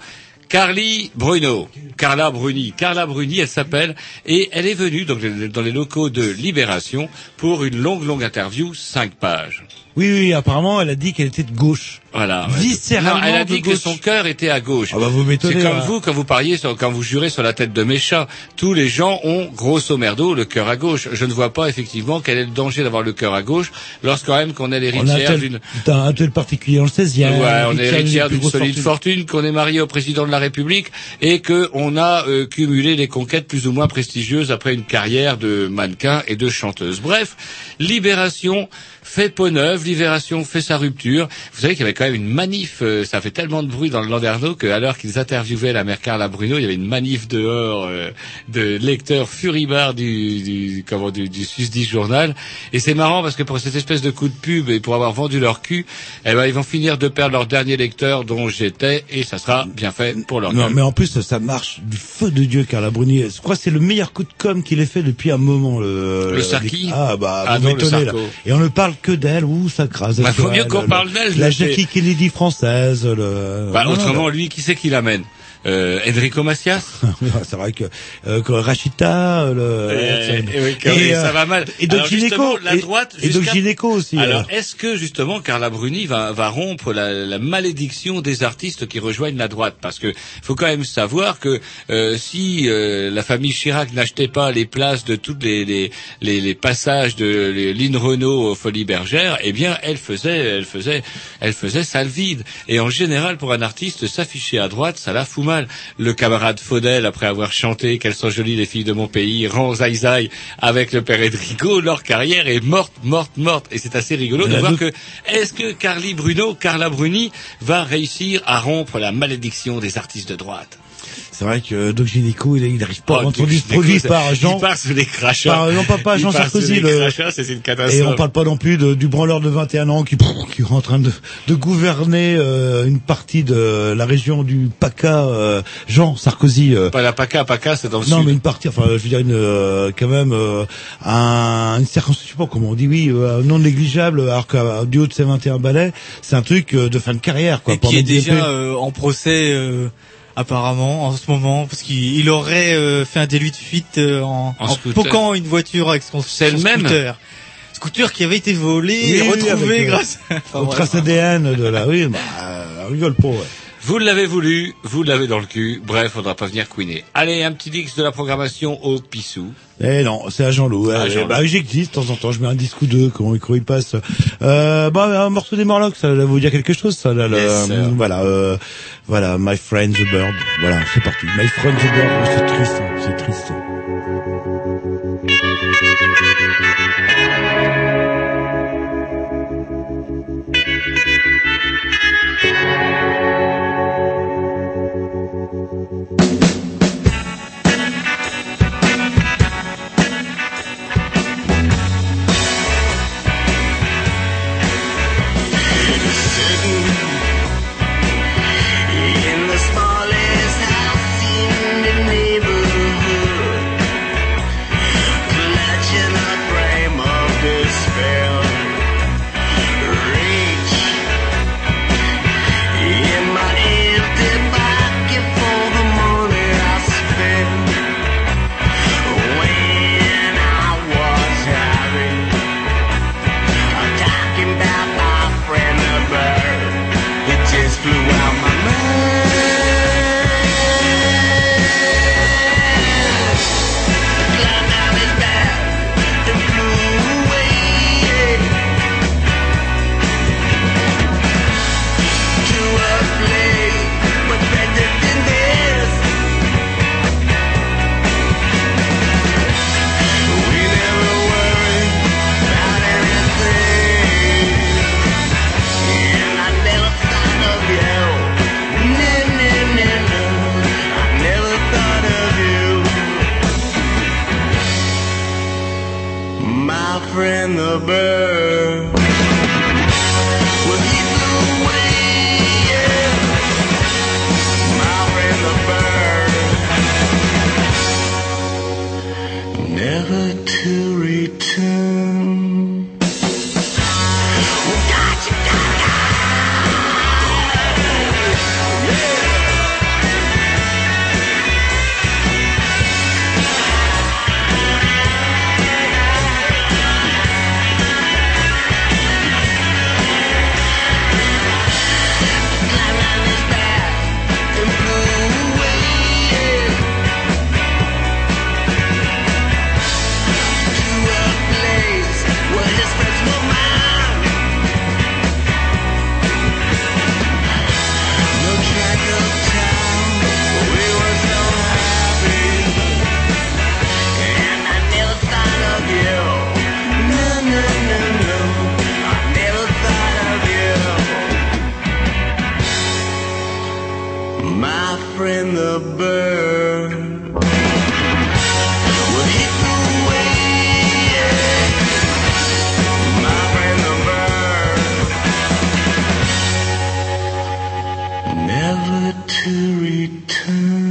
Carly Bruno, Carla Bruni, Carla Bruni, elle s'appelle, et elle est venue dans les locaux de Libération pour une longue, longue interview, cinq pages. Oui, oui, apparemment elle a dit qu'elle était de gauche. Voilà. Viscéralement Non, elle a dit que son cœur était à gauche. Ah bah vous m'étonnez. C'est comme hein. vous quand vous pariez, sur, quand vous jurez sur la tête de mes chats. Tous les gens ont, grosso merdo, le cœur à gauche. Je ne vois pas effectivement quel est le danger d'avoir le cœur à gauche lorsqu'on même qu'on est l'héritière d'une un tel particulier dans le 16e. Ouais, on est a une héritière plus d'une solide fortune, qu'on est marié au président de la République et que on a euh, cumulé des conquêtes plus ou moins prestigieuses après une carrière de mannequin et de chanteuse. Bref, Libération fait peau neuve, Libération fait sa rupture. Vous savez qu'il y avait quand même une manif, euh, ça fait tellement de bruit dans le Landerneau qu'à l'heure qu'ils interviewaient la mère Carla Bruno, il y avait une manif dehors euh, de lecteurs furibards du, du, comment, du, du Susdit Journal. Et c'est marrant parce que pour cette espèce de coup de pub et pour avoir vendu leur cul, eh ben, ils vont finir de perdre leur dernier lecteur dont j'étais et ça sera bien fait pour leur Non, gueule. mais en plus, ça marche du feu de Dieu, Carla Bruni. Je crois que c'est le meilleur coup de com qu'il ait fait depuis un moment. Le, Le Sarki Ah, bah, Ah vous non, le là. Et on ne parle que d'elle, ouh, ça crase. Bah, faut mieux qu'on le- parle d'elle, La. Jackie Kennedy française, le... Bah, Non, non, autrement, lui, qui c'est qui l'amène? Euh, Enrico Macias c'est vrai que, euh, que Rachita, euh, le, oui, et, même, euh, ça va mal. Et Doc Alors, Gineco. la droite Et, Doc Gineco aussi. Alors, euh. est-ce que justement Carla Bruni va, va rompre la, la malédiction des artistes qui rejoignent la droite? Parce que faut quand même savoir que euh, si euh, la famille Chirac n'achetait pas les places de tous les, les, les, les passages de Lynn Renault aux Folies Bergères, eh bien, elle faisait, elle faisait, elle faisait salle vide. Et en général, pour un artiste, s'afficher à droite, ça la fout mal. Le camarade Faudel, après avoir chanté Qu'elles sont jolies les filles de mon pays, rend Zai avec le père Edrigo, leur carrière est morte, morte, morte. Et c'est assez rigolo de voir que est-ce que Carly Bruno, Carla Bruni, va réussir à rompre la malédiction des artistes de droite? C'est vrai que Doc Gynéco, il, il arrive pas à Oh, produit par Jean. Il part sous les crachats. Par- non, pas- pas Jean Sarkozy, sous les le- crachats, c'est une Et on catastrophe. parle pas non plus de- du branleur de 21 ans qui, pff, qui est en train de, de gouverner euh, une partie de la région du PACA, euh, Jean Sarkozy. euh, Pas la PACA, PACA, c'est dans le non, sud. mais une partie, enfin, je veux dire, une, euh, quand même, euh, un, une circonstance, je sais pas comment on dit, oui, euh, non négligeable, alors qu'à du haut de ses 21 balais, c'est un truc euh, de fin de carrière, quoi. Et pour qui est déjà euh, en procès euh, apparemment en ce moment parce qu'il il aurait euh, fait un délit de fuite euh, en, En en poquant une voiture avec son, C'est son le même scooter. Scooter qui avait été volé Oui, et retrouvé avec, euh, grâce Au Enfin, bref. trace ADN de la, oui, bah, euh, rigole pas, ouais. Vous l'avez voulu, vous l'avez dans le cul. Bref, faudra pas venir couiner. Allez, un petit dix de la programmation au pissou. Eh non, c'est à Jean-Loup. Ah, ouais, Jean-Loup. bah, j'existe, de temps en temps, je mets un disque ou deux, il, comment il passe. Euh, bah, un morceau des Morlocks, ça va vous dire quelque chose, ça, là, Yes, sir. voilà, euh, voilà, My Friend the Bird. Voilà, c'est parti. My Friend the Bird, c'est triste, c'est triste. never to return.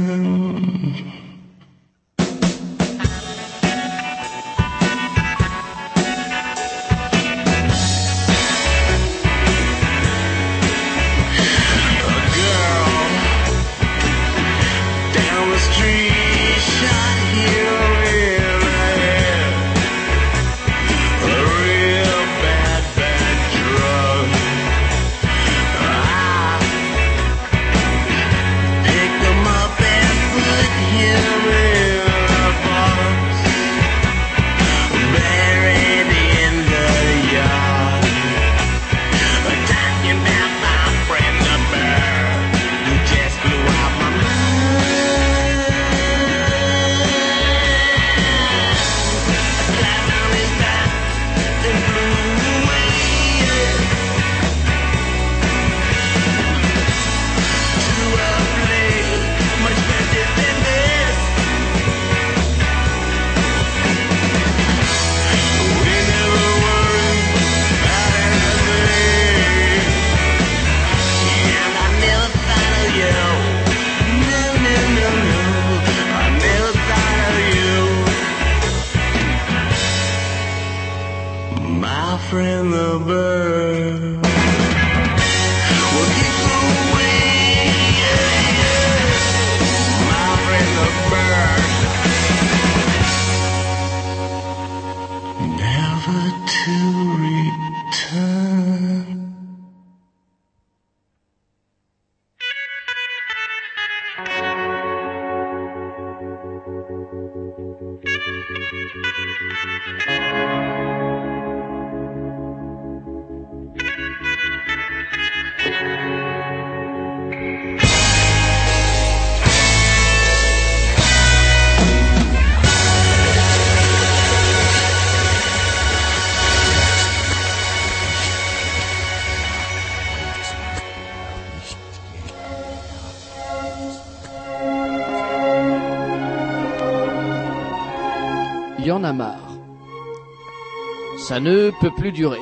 Ça ne peut plus durer.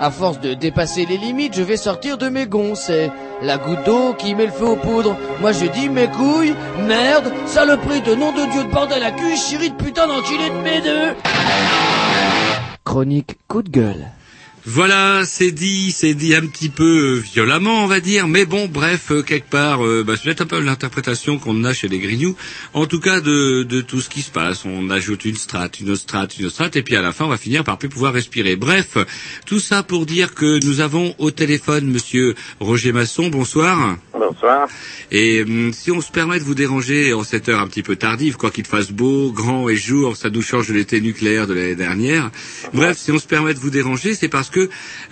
À force de dépasser les limites, je vais sortir de mes gonds. C'est la goutte d'eau qui met le feu aux poudres. Moi je dis mes couilles, merde, saloperie de nom de Dieu de bordel à cul, chérie de putain d'enculé de mes deux. Chronique coup de gueule. Voilà, c'est dit, c'est dit un petit peu euh, violemment, on va dire, mais bon, bref, euh, quelque part, euh, bah, c'est un peu l'interprétation qu'on a chez les Grignoux, en tout cas de, de tout ce qui se passe. On ajoute une strate, une strate, une strate, et puis à la fin, on va finir par plus pouvoir respirer. Bref, tout ça pour dire que nous avons au téléphone Monsieur Roger Masson. Bonsoir. Bonsoir. Et hum, si on se permet de vous déranger en cette heure un petit peu tardive, quoi qu'il fasse beau, grand et jour, ça nous change de l'été nucléaire de l'année dernière. Bref, si on se permet de vous déranger, c'est parce que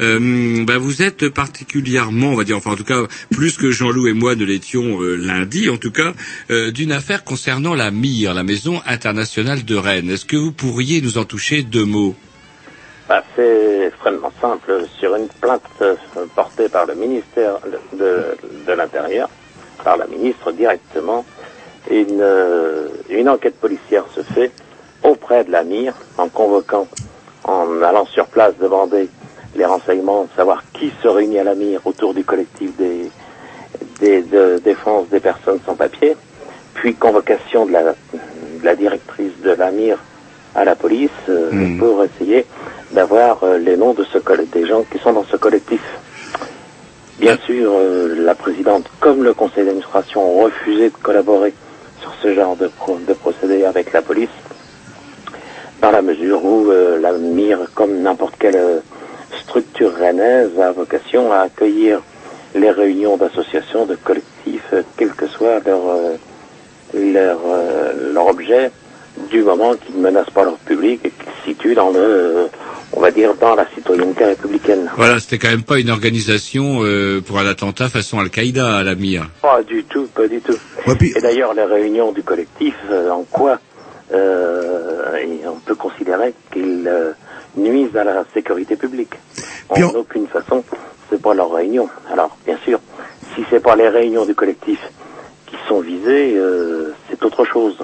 euh, bah, vous êtes particulièrement, on va dire, enfin en tout cas plus que Jean-Loup et moi ne l'étions euh, lundi, en tout cas, euh, d'une affaire concernant la MIR, la Maison internationale de Rennes. Est-ce que vous pourriez nous en toucher deux mots? Bah, c'est extrêmement simple. Sur une plainte portée par le ministère de, l'Intérieur, par la ministre directement, une, une enquête policière se fait auprès de la MIR en convoquant, en allant sur place demander les renseignements, savoir qui se réunit à la MIR autour du collectif des, des de défense des personnes sans papier, puis convocation de la, de la directrice de la MIR à la police euh, pour essayer d'avoir euh, les noms de ce des gens qui sont dans ce collectif. Bien sûr, euh, la présidente comme le conseil d'administration ont refusé de collaborer sur ce genre de, pro- de procédé avec la police, dans la mesure où la MIR, comme n'importe quelle structure rennaise, a vocation à accueillir les réunions d'associations, de collectifs, quel que soit leur, euh, leur, euh, leur objet, du moment qu'ils ne menacent pas leur public et qu'ils se situent dans le, on va dire, dans la citoyenneté républicaine. Voilà, c'était quand même pas une organisation euh, pour un attentat façon Al-Qaïda à la MIR. Pas du tout, pas du tout. Et d'ailleurs, les réunions du collectif, euh, en quoi euh, et on peut considérer qu'ils euh, nuisent à la sécurité publique En aucune façon, c'est pas leur réunion. Alors, bien sûr, si c'est pas les réunions du collectif qui sont visées, euh, c'est autre chose.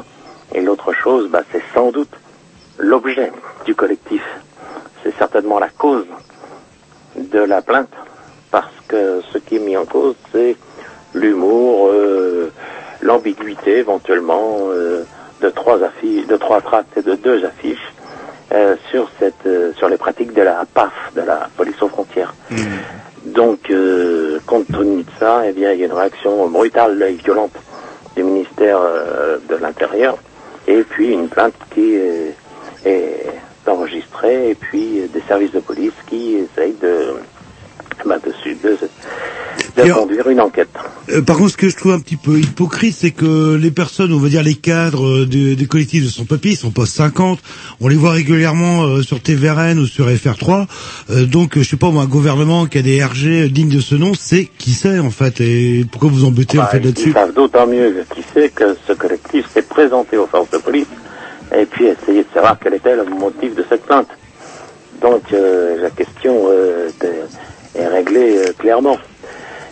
Et l'autre chose, bah, c'est sans doute l'objet du collectif. C'est certainement la cause de la plainte, parce que ce qui est mis en cause, c'est l'humour, euh, l'ambiguïté éventuellement euh, de trois affiches, de trois tracts et de deux affiches euh, sur cette, euh, sur les pratiques de la PAF, de la police aux frontières. Donc, euh, compte tenu de ça, eh bien, il y a une réaction brutale et violente du ministère euh, de l'Intérieur, et puis une plainte qui est, est enregistrée, et puis des services de police qui essayent de, bah, de, de, de conduire une enquête. Euh, par contre, ce que je trouve un petit peu hypocrite, c'est que les personnes, on va dire les cadres euh, de- des collectifs de sans-papiers, ils sont pas 50. On les voit régulièrement euh, sur TVRN ou sur FR3. Euh, donc, je sais pas, moi, un gouvernement qui a des RG dignes de ce nom, c'est qui c'est en fait? Et pourquoi vous embêtez en Bah, fait là-dessus? d'autant mieux qui sait que ce collectif s'est présenté aux forces de police et puis essayer de savoir quel était le motif de cette plainte. Donc euh, la question euh, est- est réglée euh, clairement.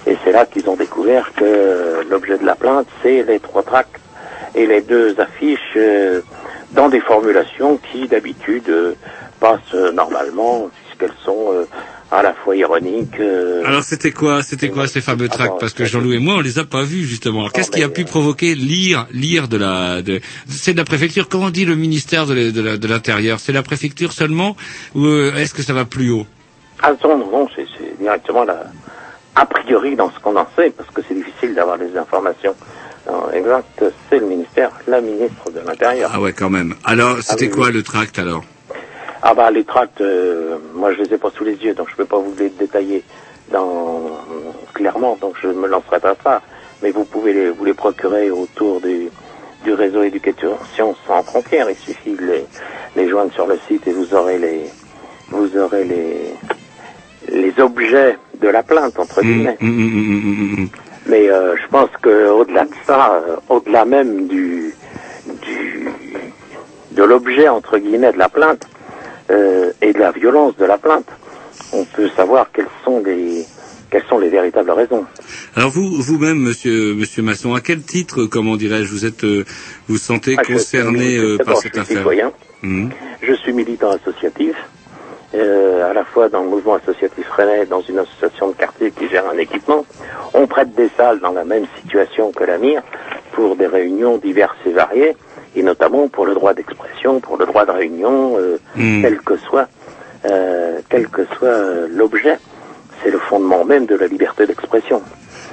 Et c'est là qu'ils ont découvert que euh, l'objet de la plainte, c'est les trois tracts et les deux affiches euh, dans des formulations qui d'habitude euh, passent normalement, qu'elles sont à la fois ironiques. Alors c'était quoi, c'était quoi ces fameux tracts? Parce que Jean-Louis et moi, on les a pas vus justement. Alors qu'est-ce qui a pu provoquer lire, lire de la, de, c'est de la préfecture? Comment dit le ministère de l'Intérieur? C'est la préfecture seulement ou est-ce que ça va plus haut? Ah non, c'est directement la, a priori dans ce qu'on en sait, parce que c'est difficile d'avoir les informations euh, exactes, c'est le ministère, la ministre de l'Intérieur. Ah ouais, quand même. Alors c'était oui, quoi le tract alors? Ah bah les tracts, euh, moi je les ai pas sous les yeux, donc je peux pas vous les détailler dans, clairement, donc je me lancerai pas ça. Mais vous pouvez les, vous les procurer autour du, du réseau Éducation sans frontières. Il suffit de les, les joindre sur le site et vous aurez les, vous aurez les, les objets de la plainte entre guillemets. Hum, hum, hum, hum. Mais euh, je pense que au-delà de ça, euh, au-delà même du, du de l'objet entre guillemets de la plainte euh, et de la violence de la plainte, on peut savoir quelles sont les quelles sont les véritables raisons. Alors vous, vous-même, Monsieur, Monsieur Masson, à quel titre, comment dirais-je, vous êtes, vous sentez Ah, concerné suis- par cette je suis affaire citoyen. Je suis militant associatif, euh, à la fois dans le mouvement associatif rennais, dans une association de quartier qui gère un équipement. On prête des salles dans la même situation que la mire pour des réunions diverses et variées, et notamment pour le droit d'expression, pour le droit de réunion, euh, Hmm. quel que soit, euh, quel que soit l'objet. C'est le fondement même de la liberté d'expression.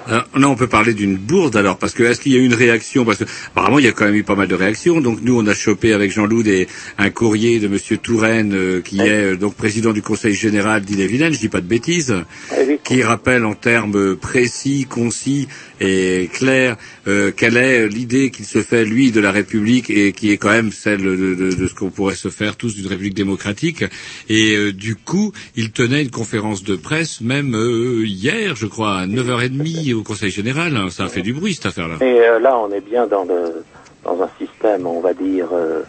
Alors, là, on peut parler d'une bourde alors, parce que est-ce qu'il y a eu une réaction? Parce que apparemment, il y a quand même eu pas mal de réactions. Donc nous, on a chopé avec Jean-Loup des- un courrier de Monsieur Touraine, euh, qui est euh, donc président du Conseil général d'Ille-et-Vilaine, je dis pas de bêtises, qui rappelle en termes précis, concis et clairs euh, quelle est l'idée qu'il se fait lui de la République et qui est quand même celle de, de- de ce qu'on pourrait se faire tous d'une République démocratique. Et euh, du coup, il tenait une conférence de presse même euh, hier, je crois, à 9h30 au Conseil général. hein. Ça a fait du bruit cette affaire-là. Et euh, là, on est bien dans, le, dans un système, on va dire, euh,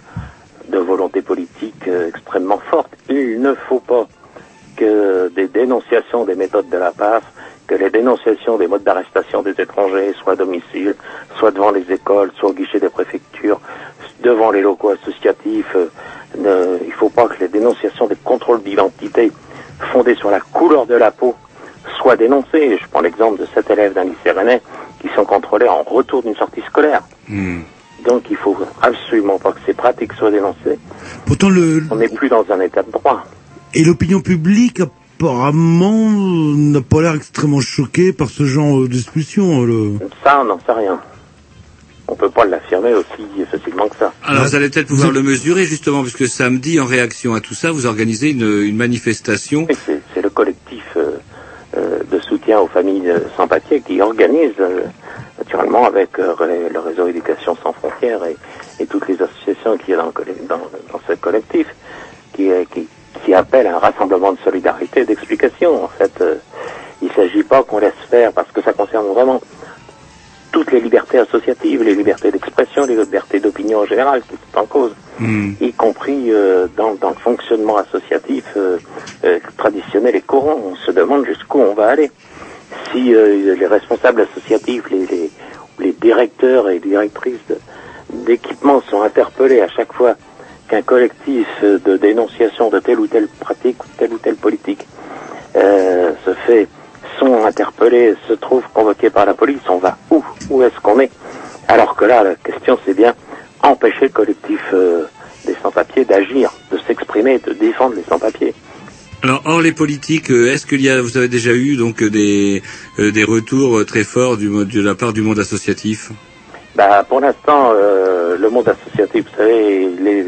de volonté politique euh, extrêmement forte. Il ne faut pas que des dénonciations des méthodes de la PAF, que les dénonciations des modes d'arrestation des étrangers, soit à domicile, soit devant les écoles, soit au guichet des préfectures, devant les locaux associatifs, euh, ne- il ne faut pas que les dénonciations des contrôles d'identité fondés sur la couleur de la peau soient dénoncées. Je prends l'exemple de sept élèves d'un lycée rennais qui sont contrôlés en retour d'une sortie scolaire. Hmm. Donc il faut absolument pas que ces pratiques soient dénoncées. Pourtant, le, On n'est plus dans un état de droit. et l'opinion publique, apparemment, n'a pas l'air extrêmement choquée par ce genre d'expulsion. euh, Le... Ça, on n'en sait rien. On peut pas l'affirmer aussi facilement que ça. Alors vous allez peut-être pouvoir le mesurer justement, puisque samedi, en réaction à tout ça, vous organisez une, une manifestation. C'est le collectif euh, euh, de soutien aux familles sans papier qui organise, euh, naturellement avec euh, le réseau Éducation sans frontières et, et toutes les associations qui est dans, dans, dans ce collectif, qui, est- qui, qui appelle à un rassemblement de solidarité et d'explication. En fait, euh, il ne s'agit pas qu'on laisse faire, parce que ça concerne vraiment toutes les libertés associatives, les libertés d'expression, les libertés d'opinion en général qui sont en cause Hmm. y compris euh, dans, dans le fonctionnement associatif euh, euh, traditionnel et courant. On se demande jusqu'où on va aller. Si les responsables associatifs, les, les, les directeurs et directrices d'équipements sont interpellés à chaque fois qu'un collectif de dénonciation de telle ou telle pratique ou telle ou telle politique euh, se fait, sont interpellés, se trouvent convoqués par la police, on va où? Où est-ce qu'on est? Alors que là, la question c'est bien empêcher le collectif euh, des sans-papiers d'agir, de s'exprimer, de défendre les sans-papiers. Alors hors les politiques, euh, est-ce qu'il y a, vous avez déjà eu donc des des retours très forts du, de la part du monde associatif? Bah, pour l'instant, euh, le monde associatif, vous savez, il est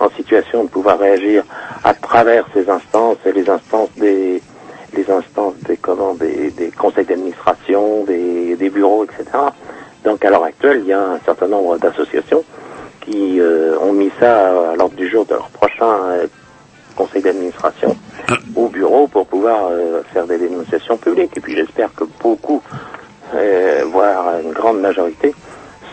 en situation de pouvoir réagir à travers ces instances et les instances des les instances des comment des, des conseils d'administration, des, des bureaux, etc. Donc à l'heure actuelle, il y a un certain nombre d'associations qui euh, ont mis ça à l'ordre du jour de leur prochain euh, conseil d'administration au bureau pour pouvoir euh, faire des dénonciations publiques. Et puis j'espère que beaucoup, euh, voire une grande majorité,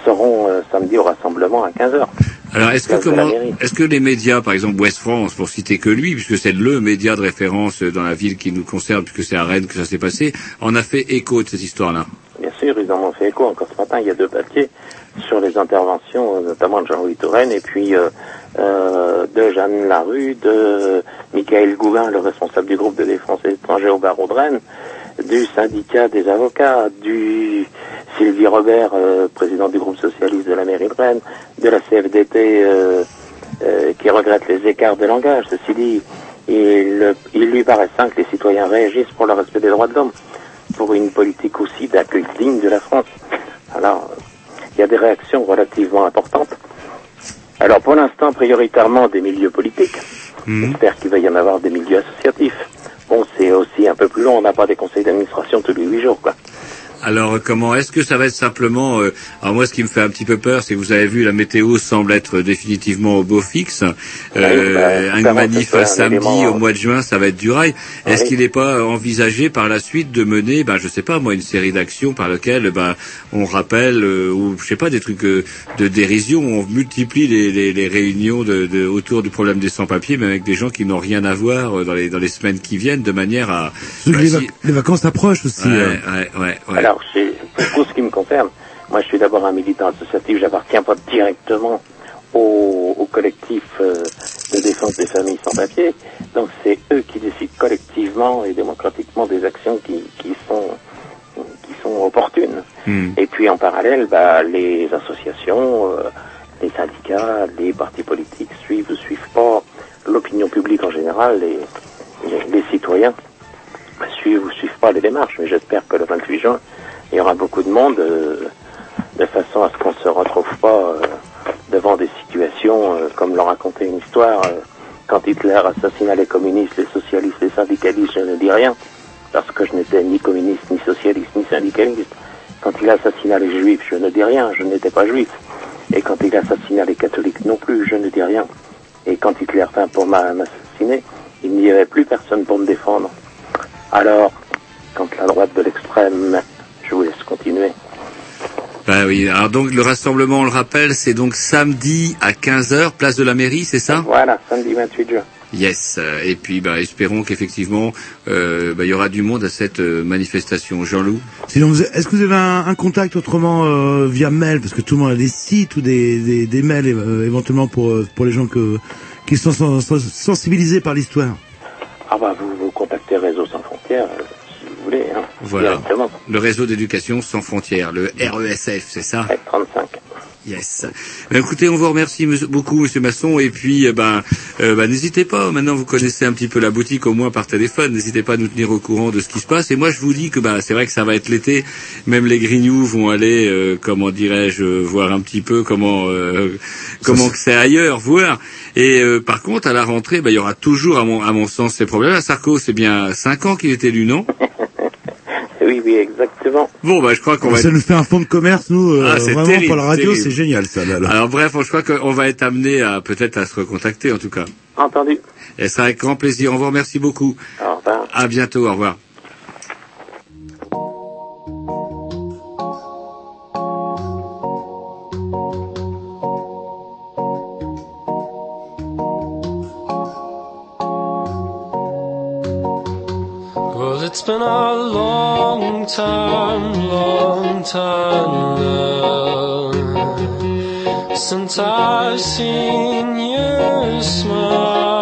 seront samedi au rassemblement à 15h. Alors est-ce que comment, est-ce que les médias, par exemple Ouest France, pour citer que lui, puisque c'est le média de référence dans la ville qui nous concerne, puisque c'est à Rennes que ça s'est passé, en a fait écho de cette histoire-là. Bien sûr, ils en ont fait écho. Encore ce matin, il y a deux papiers sur les interventions, euh, notamment de Jean-Louis Touraine et puis euh, euh, de Jeanne Larue, de Michael Gouin, le responsable du groupe de défense étrangère au barreau de Rennes, du syndicat des avocats, du Sylvie Robert, euh, président du groupe socialiste de la mairie de Rennes, de la CFDT euh, euh, qui regrette les écarts de langage. Ceci dit, il, il lui paraît sain que les citoyens réagissent pour le respect des droits de l'homme, pour une politique aussi d'accueil digne de la France. Alors, il y a des réactions relativement importantes. Alors pour l'instant, prioritairement des milieux politiques. J'espère qu'il va y en avoir des milieux associatifs. Bon, c'est aussi un peu plus long, on n'a pas des conseils d'administration tous les huit jours, quoi. Alors comment est-ce que ça va être simplement euh, Alors moi, ce qui me fait un petit peu peur, c'est que vous avez vu la météo semble être définitivement au beau fixe. Euh, bah, un manif un samedi élément, au mois de juin, ça va être du rail. Est-ce Oui. qu'il n'est pas envisagé par la suite de mener, ben je sais pas moi, une série d'actions par lesquelles ben on rappelle euh, ou je sais pas des trucs euh, de dérision, on multiplie les, les, les réunions de, de- autour du problème des sans-papiers, mais avec des gens qui n'ont rien à voir euh, dans les dans les semaines qui viennent, de manière à les, bah, les vacances approchent aussi. Ouais, euh. ouais, ouais, ouais. Alors, c'est- pour ce qui me concerne, moi je suis d'abord un militant associatif, j'appartiens pas directement au, au collectif euh, de défense des familles sans papier, donc c'est eux qui décident collectivement et démocratiquement des actions qui, qui sont qui sont opportunes. Hmm. Et puis en parallèle, bah, les associations, euh, les syndicats, les partis politiques suivent ou suivent pas l'opinion publique en général, les, les, les citoyens suivent ou suivent pas les démarches. Mais j'espère que le 28 juin, il y aura beaucoup de monde euh, de façon à ce qu'on se retrouve pas euh, devant des situations euh, comme l'ont raconté une histoire. quand Hitler assassina les communistes, les socialistes, les syndicalistes, je ne dis rien, parce que je n'étais ni communiste, ni socialiste, ni syndicaliste. Quand il assassina les juifs, je ne dis rien, je n'étais pas juif. Et quand il assassina les catholiques non plus, je ne dis rien. Et quand Hitler vint pour m'a- m'assassiner, il n'y avait plus personne pour me défendre. Alors, quand la droite de l'extrême, je vous laisse continuer. Ben oui, alors donc le rassemblement, on le rappelle, c'est donc samedi à 15h, place de la mairie, c'est ça? Voilà, samedi 28 juin. Yes. euh, Et puis, bah, espérons qu'effectivement, euh, bah, il y aura du monde à cette euh, manifestation. Jean-Loup? Sinon, est-ce que vous avez un, un contact autrement euh, via mail? Parce que tout le monde a des sites ou des, des, des mails euh, éventuellement pour, pour les gens que, qui sont sens- sens- sensibilisés par l'histoire. Ah bah vous vous contactez Réseau sans frontières, voulez, hein, Voilà. directement. Le réseau d'éducation sans frontières, le RESF, c'est ça 35. Yes. Ben, écoutez, on vous remercie monsieur- beaucoup, Monsieur Masson, et puis euh, ben, euh, ben, n'hésitez pas. Maintenant, vous connaissez un petit peu la boutique, au moins par téléphone. N'hésitez pas à nous tenir au courant de ce qui se passe. Et moi, je vous dis que ben, c'est vrai que ça va être l'été. Même les Grignoux vont aller, euh, comment dirais-je, voir un petit peu comment euh, comment que c'est ailleurs, voir. Et euh, par contre, à la rentrée, ben, il y aura toujours, à mon, à mon sens, ces problèmes. À Sarko, c'est bien cinq ans qu'il est élu, non? Oui, oui, exactement. Bon, ben, je crois qu'on va. Ça nous fait un fonds de commerce, nous, euh, Ah, c'est vraiment terrible, pour la radio, c'est génial ça. Là, là. Alors bref, je crois qu'on va être amené à peut-être à se recontacter en tout cas. Entendu. Et ce sera avec grand plaisir. On vous remercie beaucoup. Au revoir. À bientôt. Au revoir. Time, long time now since I've seen you smile,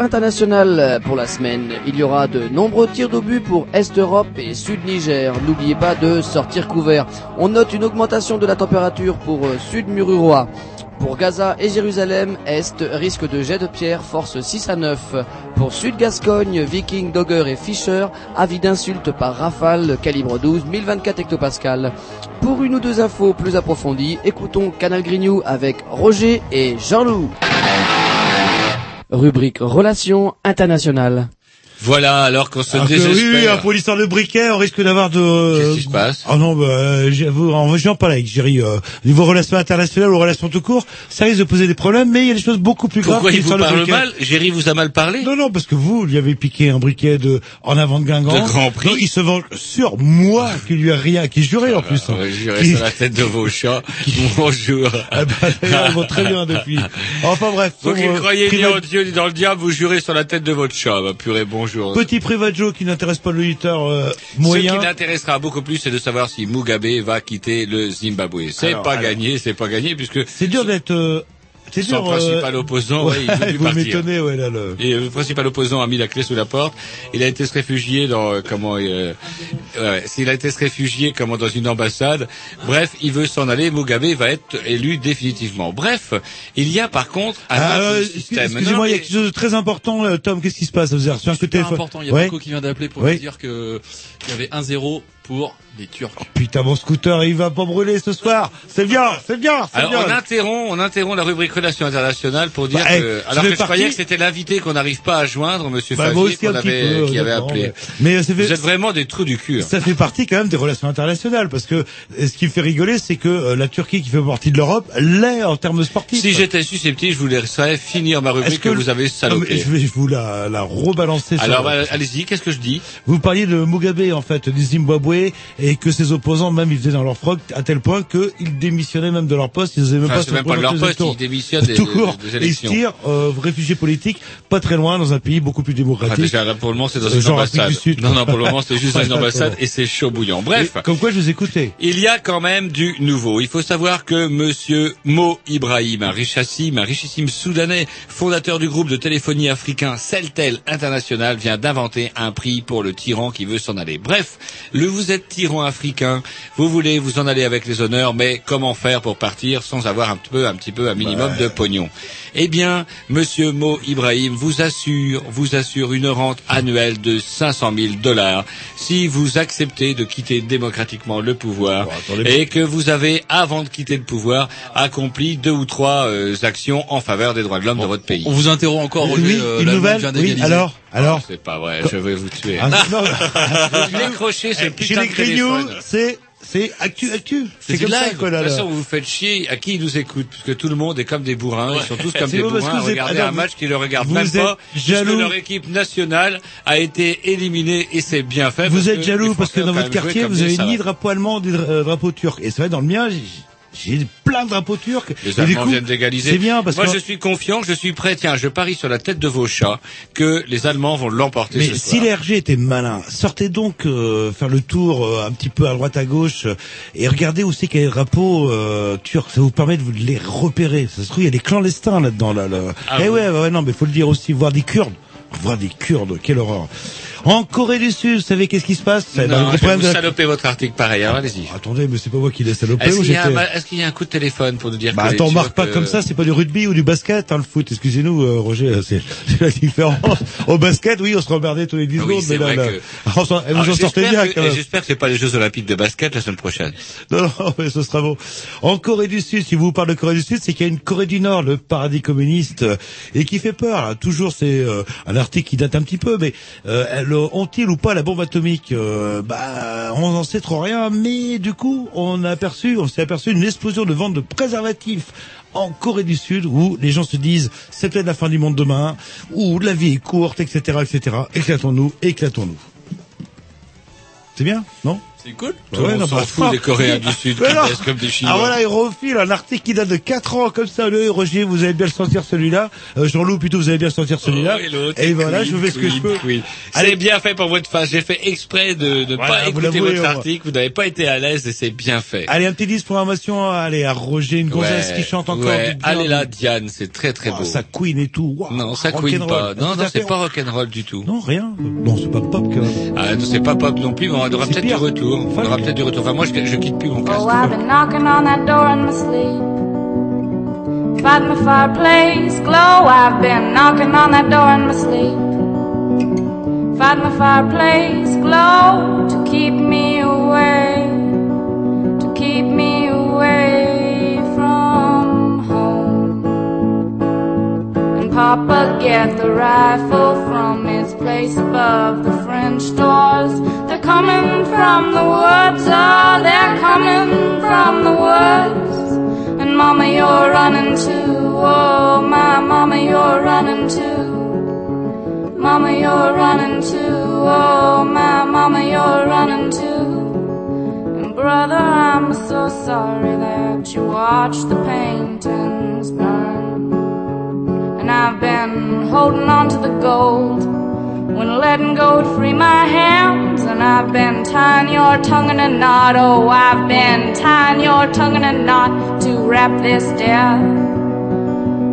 Météo internationale pour la semaine. Il y aura de nombreux tirs d'obus pour Est Europe et Sud Niger. N'oubliez pas de sortir couvert. On note une augmentation de la température pour euh, Sud Mururoa. Pour Gaza et Jérusalem, Est, risque de jet de pierre, force 6 à 9. Pour Sud Gascogne, Viking, Dogger et Fischer, avis d'insulte par rafale, calibre 12, 1024 hectopascal. Pour une ou deux infos plus approfondies, écoutons Canal Grignou avec Roger et Jean-Loup. Rubrique Relations internationales. Voilà, alors qu'on se Alors oui, oui, désespère. un pour l'histoire de briquet, on risque d'avoir de... Qu'est-ce qui se passe Oh non, bah, euh, j'avoue, en région pas là, Jerry, euh, niveau relations internationales ou relations tout court, ça risque de poser des problèmes, mais il y a des choses beaucoup plus graves Pourquoi il vous parle mal Géry vous a mal parlé Non, non, parce que vous, lui avez piqué un briquet de, en avant de Guingamp. De Grand Prix. Non, il se venge sur moi, qui lui a rien, qui jurait en plus. hein. Ouais, Qui- sur la tête de vos chats. Bonjour. Ah bah, ils vont très bien depuis. Enfin bref. Vous qui euh, croyez ni en Dieu ni dans le diable, vous jurez sur la tête de votre chat. Bah, purée, bonjour. Petit private joke qui n'intéresse pas l'auditeur euh, Ce moyen. qui l'intéressera beaucoup plus, c'est de savoir si Mugabe va quitter le Zimbabwe. C'est pas alors. gagné, c'est pas gagné, puisque C'est dur d'être... euh, c'est son dur, euh, principal opposant, ouais, il veut plus vous partir. m'étonnez, ouais, là, le... Et le principal opposant a mis la clé sous la porte. Il a été se réfugier dans euh, comment euh, ouais, s'il a été se réfugier comment dans une ambassade. Bref, il veut s'en aller. Mugabe va être élu définitivement. Bref, il y a par contre un Ah, autre euh, système. Excusez-moi, il y a quelque chose de très important. euh, Tom, qu'est-ce qui se passe? Vous avez reçu un coup de téléphone important, il y a Ouais. Marco qui vient d'appeler pour Oui. nous dire que qu'il y avait 1-0 pour les Turcs. Putain, mon scooter, il va pas brûler ce soir. C'est bien, c'est bien, Alors bien. on interrompt, on interrompt la rubrique relations internationales pour dire Bah, eh, que alors que je croyais que c'était l'invité qu'on n'arrive pas à joindre, Monsieur Bah, Favier, avait, peu, qui avait appelé. Mais ça fait- Vous êtes vraiment des trous du cul. hein. Ça fait partie quand même des relations internationales parce que ce qui me fait rigoler, c'est que euh, la Turquie, qui fait partie de l'Europe, l'est en termes sportifs. Si j'étais susceptible, je vous laisserais finir ma rubrique que, que- vous avez Non, mais salopé. je vais vous la, la rebalancer. sur- Alors bah, allez-y, qu'est-ce que je dis? Vous parliez de Mugabe en fait du Zimbabwe et que ses opposants même ils faisaient dans leur froc à tel point qu'ils démissionnaient même de leur poste, ils n'osaient même Enfin, pas se même pas de leur poste, ils démissionnent des- Tout des- court. des ils se élections. tirent euh, réfugiés politiques pas très loin dans un pays beaucoup plus démocratique. déjà, là, pour le moment, c'est dans une ambassade. Sud. Non, non, pour le moment, c'est juste dans une ambassade et c'est chaud bouillant. Bref. Et Comme quoi je vous écoutais. Il y a quand même du nouveau. Il faut savoir que Monsieur Mo Ibrahim, un richissime, un richissime soudanais, fondateur du groupe de téléphonie africain Celtel International, vient d'inventer un prix pour le tyran qui veut s'en aller. Bref, le vous êtes tyran africain, vous voulez vous en aller avec les honneurs, mais comment faire pour partir sans avoir un petit peu, un petit peu, un minimum de pognon? Eh bien, Monsieur Mo Ibrahim vous assure, vous assure une rente annuelle de 500 000 dollars si vous acceptez de quitter démocratiquement le pouvoir et que vous avez, avant de quitter le pouvoir, accompli deux ou trois euh, actions en faveur des droits de l'homme de votre pays. On vous interrompt encore, Roger. Oui, euh, une nouvelle Oui, d'égaliser. Alors C'est pas vrai, je vais vous tuer. Ah, non, Je l'ai croché, c'est c'est c'est actu actu. C'est comme ça quoi De là. toute là. façon, vous vous faites chier. À qui ils nous écoutent Parce que tout le monde est comme des bourrins. Ils sont tous comme des bourrins vous êtes- un match qui ne regarde vous même pas. Puisque jaloux. leur équipe nationale a été éliminée et c'est bien fait. Vous êtes jaloux parce que dans votre quartier vous avez ni drapeau allemand ni euh, drapeau turc. Et c'est vrai dans le mien j'ai- plein de drapeaux turcs. Les Et Allemands coup, viennent d'égaliser. C'est bien parce Moi, que je suis confiant, je suis prêt. Tiens, je parie sur la tête de vos chats que les Allemands vont l'emporter Mais ce si soir. les RG étaient malins, sortez donc euh, faire le tour euh, un petit peu à droite à gauche euh, et regardez où c'est qu'il y a les drapeaux euh, turcs. Ça vous permet de vous les repérer. Ça se trouve il y a des clandestins là-dedans. Là, là. Ah eh ouais, ouais, non, mais faut le dire aussi. Voir des Kurdes, voir des Kurdes, quelle horreur. En Corée du Sud, vous savez qu'est-ce qui se passe Non, je vais vous de saloper votre article par ailleurs. Allez-y. Attendez, mais c'est pas moi qui l'ai salopé. Est-ce qu'il y, a un y a coup de téléphone pour nous dire Bah que attends, marque Turcs, pas euh, comme ça, c'est pas du rugby ou du basket, hein, le foot. Excusez-nous, euh, Roger, c'est la différence. Au basket, oui, on se remerdait tous les 10 Ah oui, secondes, mais là, là, que- on s'en- Alors, vous en sortez j'espère bien que- quand même. J'espère que c'est pas les Jeux Olympiques de basket la semaine prochaine. Non, non, mais ce sera bon. En Corée du Sud, si vous parlez de Corée du Sud, c'est qu'il y a une Corée du Nord, le paradis communiste, euh, et qui fait peur. hein. Toujours, c'est euh, un article qui date un petit peu, mais euh, ont-ils ou pas la bombe atomique Euh, Bah, on n'en sait trop rien, mais du coup, on aperçu, on s'est aperçu une explosion de vente de préservatifs en Corée du Sud, où les gens se disent c'est peut-être la fin du monde demain, ou la vie est courte, etc., etc. Éclatons-nous, éclatons-nous. C'est bien, non? C'est cool. Tout le monde s'en bah, fout des Coréens du Sud qui non. comme des Chinois. Ah voilà, il refile un article qui date de 4 ans comme ça. Le Roger, vous allez bien le sentir celui-là. Euh, Jean-Loup, plutôt, vous allez bien le sentir celui-là. Oh, et voilà, je fais ce que je peux. Allez. Bien fait pour votre face. J'ai fait exprès de ne Voilà, pas vous écouter votre va- article. Vous n'avez pas été à l'aise et c'est bien fait. Allez, un petit disque pour information. Allez, à Roger, une gonzesse Ouais, qui chante encore. ouais. Allez là, Diane, c'est très très Oh, beau. ça queen et tout. Wow. Non, ça queen pas. Non, Tout non, c'est pas rock'n'roll du tout. Non, rien. Non, c'est pas pop. Ah, non, c'est pas pop non plus, mais on aura peut-être du pire. Retour. On aura peut-être du retour. Enfin, moi, je, je quitte plus mon casque. Oh, I've been knocking on that door in my sleep. Fight my fireplace glow. I've been knocking on that door in my sleep. Fight my fireplace glow to keep me away, to keep me Papa get the rifle from its place above the French doors. They're coming from the woods, oh, they're coming from the woods. And Mama, you're running too, oh, my Mama, you're running too. Mama, you're running too, oh, my Mama, you're running too. And brother, I'm so sorry that you watched the paintings burn. I've been holding on to the gold when letting go would free my hands. And I've been tying your tongue in a knot. Oh, I've been tying your tongue in a knot to wrap this death,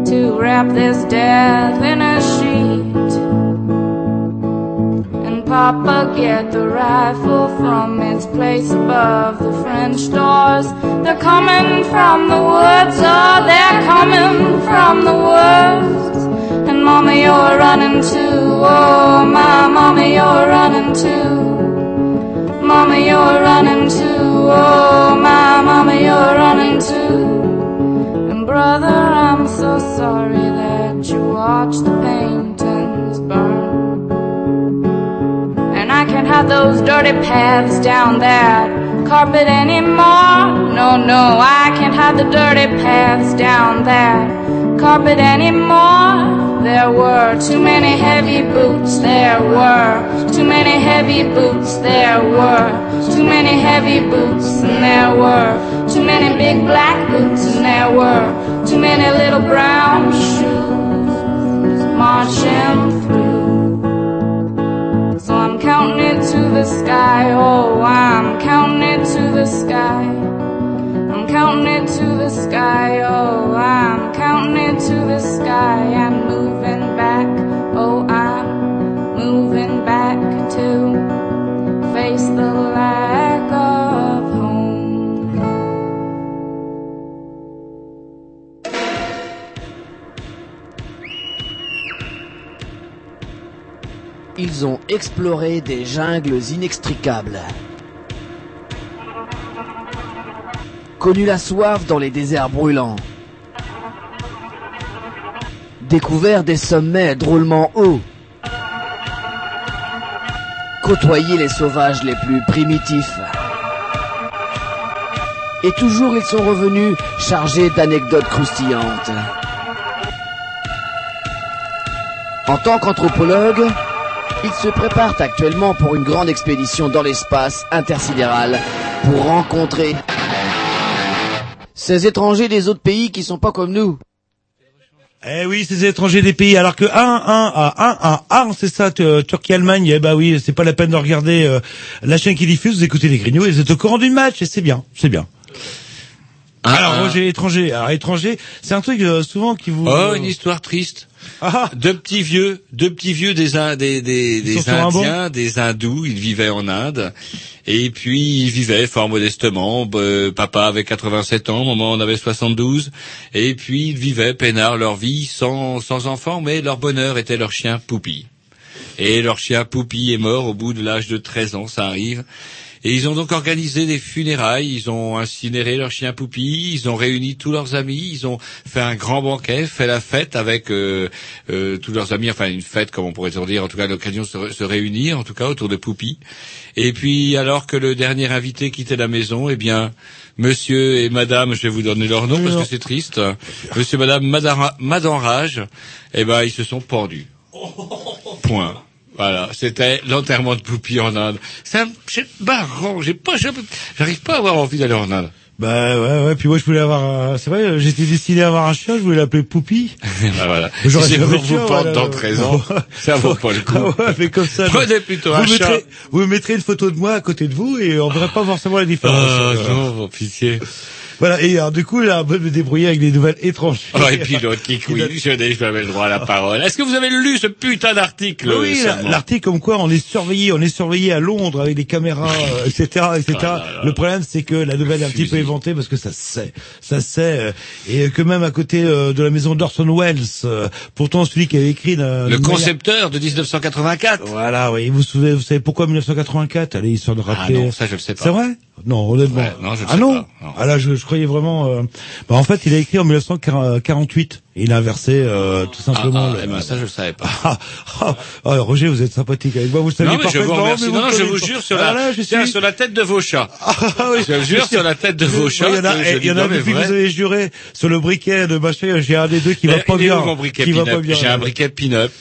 to wrap this death in a sheet. Papa get the rifle from its place above the French doors. They're coming from the woods, oh, they're coming from the woods. And Mama, you're running too, oh, my Mama, you're running too. Mama, you're running too, oh, my Mama, you're running dirty paths down that carpet anymore. No, no, I can't have the dirty paths down that carpet anymore. There were too many heavy boots, there were too many heavy boots, there were too many heavy boots, and there were too many big black boots, and there were too many little brown shoes marching through. Counting it to the sky. Oh, I'm counting it to the sky. I'm counting it to the sky. Oh, I'm counting it to the sky I'm moving back. Oh, I'm moving back to face the lack ils ont exploré des jungles inextricables. Connu la soif dans les déserts brûlants. Découvert des sommets drôlement hauts. Côtoyé les sauvages les plus primitifs. Et toujours ils sont revenus chargés d'anecdotes croustillantes. En tant qu'anthropologue, ils se préparent actuellement pour une grande expédition dans l'espace intersidéral pour rencontrer ces étrangers des autres pays qui sont pas comme nous. Eh oui, des étrangers des pays. Alors que 1, 1, à 1, 1, 1, c'est ça, tu- Turquie-Allemagne, eh bah oui, c'est pas la peine de regarder euh, la chaîne qui diffuse, vous écoutez les grignots et vous êtes au courant du match, et c'est bien, c'est bien. Alors, un. Roger, étranger. Alors, étranger, c'est un truc euh, souvent qui vous... Oh, une histoire triste. Deux petits vieux, deux petits vieux des Indiens, des hindous, ils vivaient en Inde et puis ils vivaient fort modestement. Bah, papa avait 87 ans, maman en avait 72 et puis ils vivaient peinard leur vie sans sans enfants, mais leur bonheur était leur chien Poupi. Et leur chien Poupi est mort au bout de l'âge de 13 ans, ça arrive. Et ils ont donc organisé des funérailles, ils ont incinéré leur chien Poupi, ils ont réuni tous leurs amis, ils ont fait un grand banquet, fait la fête avec euh, euh, tous leurs amis, enfin une fête comme on pourrait dire, en tout cas l'occasion de se, ré- se réunir, en tout cas autour de Poupi. Et puis alors que le dernier invité quittait la maison, eh bien Monsieur et Madame, je vais vous donner leur nom parce que c'est triste, Monsieur et Madame Madanrage, eh ben ils se sont pendus. Point. Voilà, c'était l'enterrement de Poupi en Inde. C'est marrant, j'ai pas, j'arrive pas à avoir envie d'aller en Inde. Bah ouais, ouais, puis moi je voulais avoir... un- C'est vrai, j'étais destiné à avoir un chien, je voulais l'appeler Poupi. Bah voilà. J'aurais si vous pendre voilà. dans 13 ans, ça vaut pas le coup. Ah ouais, mais comme ça. Prenez plutôt vous un mettrez, chat. Vous me mettrez une photo de moi à côté de vous et on verrait pas forcément la différence. Ah, Euh, non, pitié. Voilà, et alors du coup, là, on peut me débrouiller avec des nouvelles étranges. Oh, et puis l'autre qui cuisine, je m'avais le droit à la parole. Est-ce que vous avez lu ce putain d'article Oui, l'article comme quoi on est surveillé, on est surveillé à Londres avec des caméras, euh, etc., etc. Ah Le problème, c'est que la nouvelle est un petit peu inventée parce que ça sait, ça sait, euh, et que même à côté euh, de la maison d'Orson Welles, euh, pourtant celui qui avait écrit Le la- concepteur de 1984. Voilà, oui. Vous, savez, vous savez pourquoi 1984 Allez, histoire de rappeler. Ah non, ça, je le sais pas. C'est vrai? Non, honnêtement. Ouais, non, je le ah sais non pas, non. Ah là, je, je croyais vraiment. euh, Bah, en fait, il a écrit en 1948. Et il a inversé euh, tout simplement. Ah, le- ben, ça, je le savais pas. Ah, ah, ah, Roger, vous êtes sympathique avec moi. Vous savez Non, mais je vous remercie. Non, non, je vous jure sur la, là, je tiens, suis- sur la tête de vos chats. Oui. Je jure sur la tête de vos chats. Il y en a, je il y en a depuis que vous avez juré sur le briquet de machin, j'ai un des deux qui va pas bien. J'ai un briquet pin-up.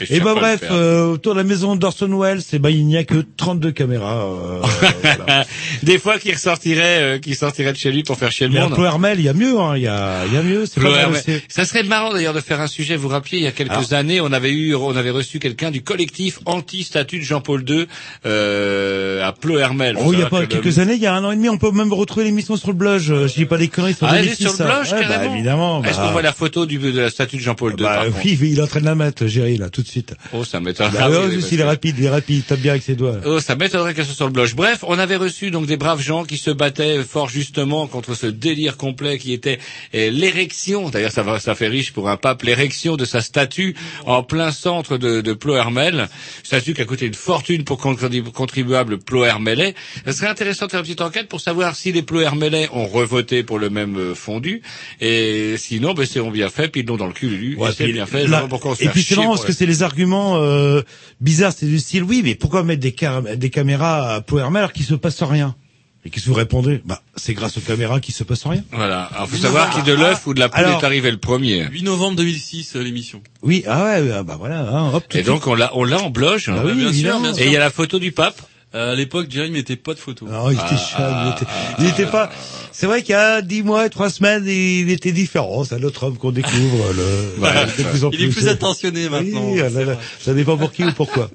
Et sais ben pas bref, euh, autour de la maison d'Orson Welles, eh ben il n'y a que 32 caméras. euh, voilà. Des fois qu'il ressortirait, euh, qu'il sortirait de chez lui pour faire chier le Mais monde. Ploermel, il y a mieux, hein, il y a, il y a mieux. C'est pas Ploermel. mal aussi. Ça serait marrant d'ailleurs de faire un sujet. Vous vous rappelez, il y a quelques années, on avait eu, on avait reçu quelqu'un du collectif anti-statut de Jean-Paul II euh, à Ploermel. Oh, il y a pas le- quelques années, il y a un an et demi, on peut même retrouver l'émission sur le blog. Je, je dis pas des conneries sur Ah, sur le blog, ouais, bah, évidemment. Est-ce bah, qu'on voit la photo du, de la statue de Jean-Paul II bah, oui, il est en train de la mettre, Géry, là, tout de suite. Oh, ça m'étonne. Bah, Ah oui, parce il est rapide, il est rapide, il tape bien avec ses doigts. Oh, ça m'étonnerait qu'elle soit sur le blog. Bref, on avait reçu donc des braves gens qui se battaient fort justement contre ce délire complet qui était eh, l'érection. D'ailleurs, ça, ça fait riche pour un pape, l'érection de sa statue en plein centre de, de Ploermel. Statue qui a coûté une fortune pour contrib- contribuables ploermelais. Ce serait intéressant de faire une petite enquête pour savoir si les ploermelais ont revoté pour le même euh, fondu. Et sinon, ben, c'est on bien fait, puis ils l'ont dans le cul. Ouais, et c'est bien fait. et puis c'est marrant parce que c'est les arguments euh, bizarres, c'est du style oui, mais pourquoi mettre des, car- des caméras à Ploermel alors qu'il se passe rien? Et qu'est-ce que vous répondez? Bah, c'est grâce aux caméras qu'il se passe rien. Voilà. Alors, faut savoir qui de l'œuf ou de la poule Alors- est arrivé le premier. 8 novembre 2006, euh, l'émission. Oui, ah ouais, ah bah voilà, hein, hop. tout Et de donc on l'a, on l'a en bloge. Ah oui, bien sûr, évidemment. bien sûr. Et il y a la photo du pape. Euh, à l'époque, Jerry mettait pas de photos. Non, il était Ah, chum, il était, il était pas. C'est vrai qu'il y a dix mois et trois semaines, il était différent. C'est un autre homme qu'on découvre. Le, Ouais, de plus en Il est plus. attentionné maintenant. Oui, ah là là, ça dépend pour qui ou pourquoi.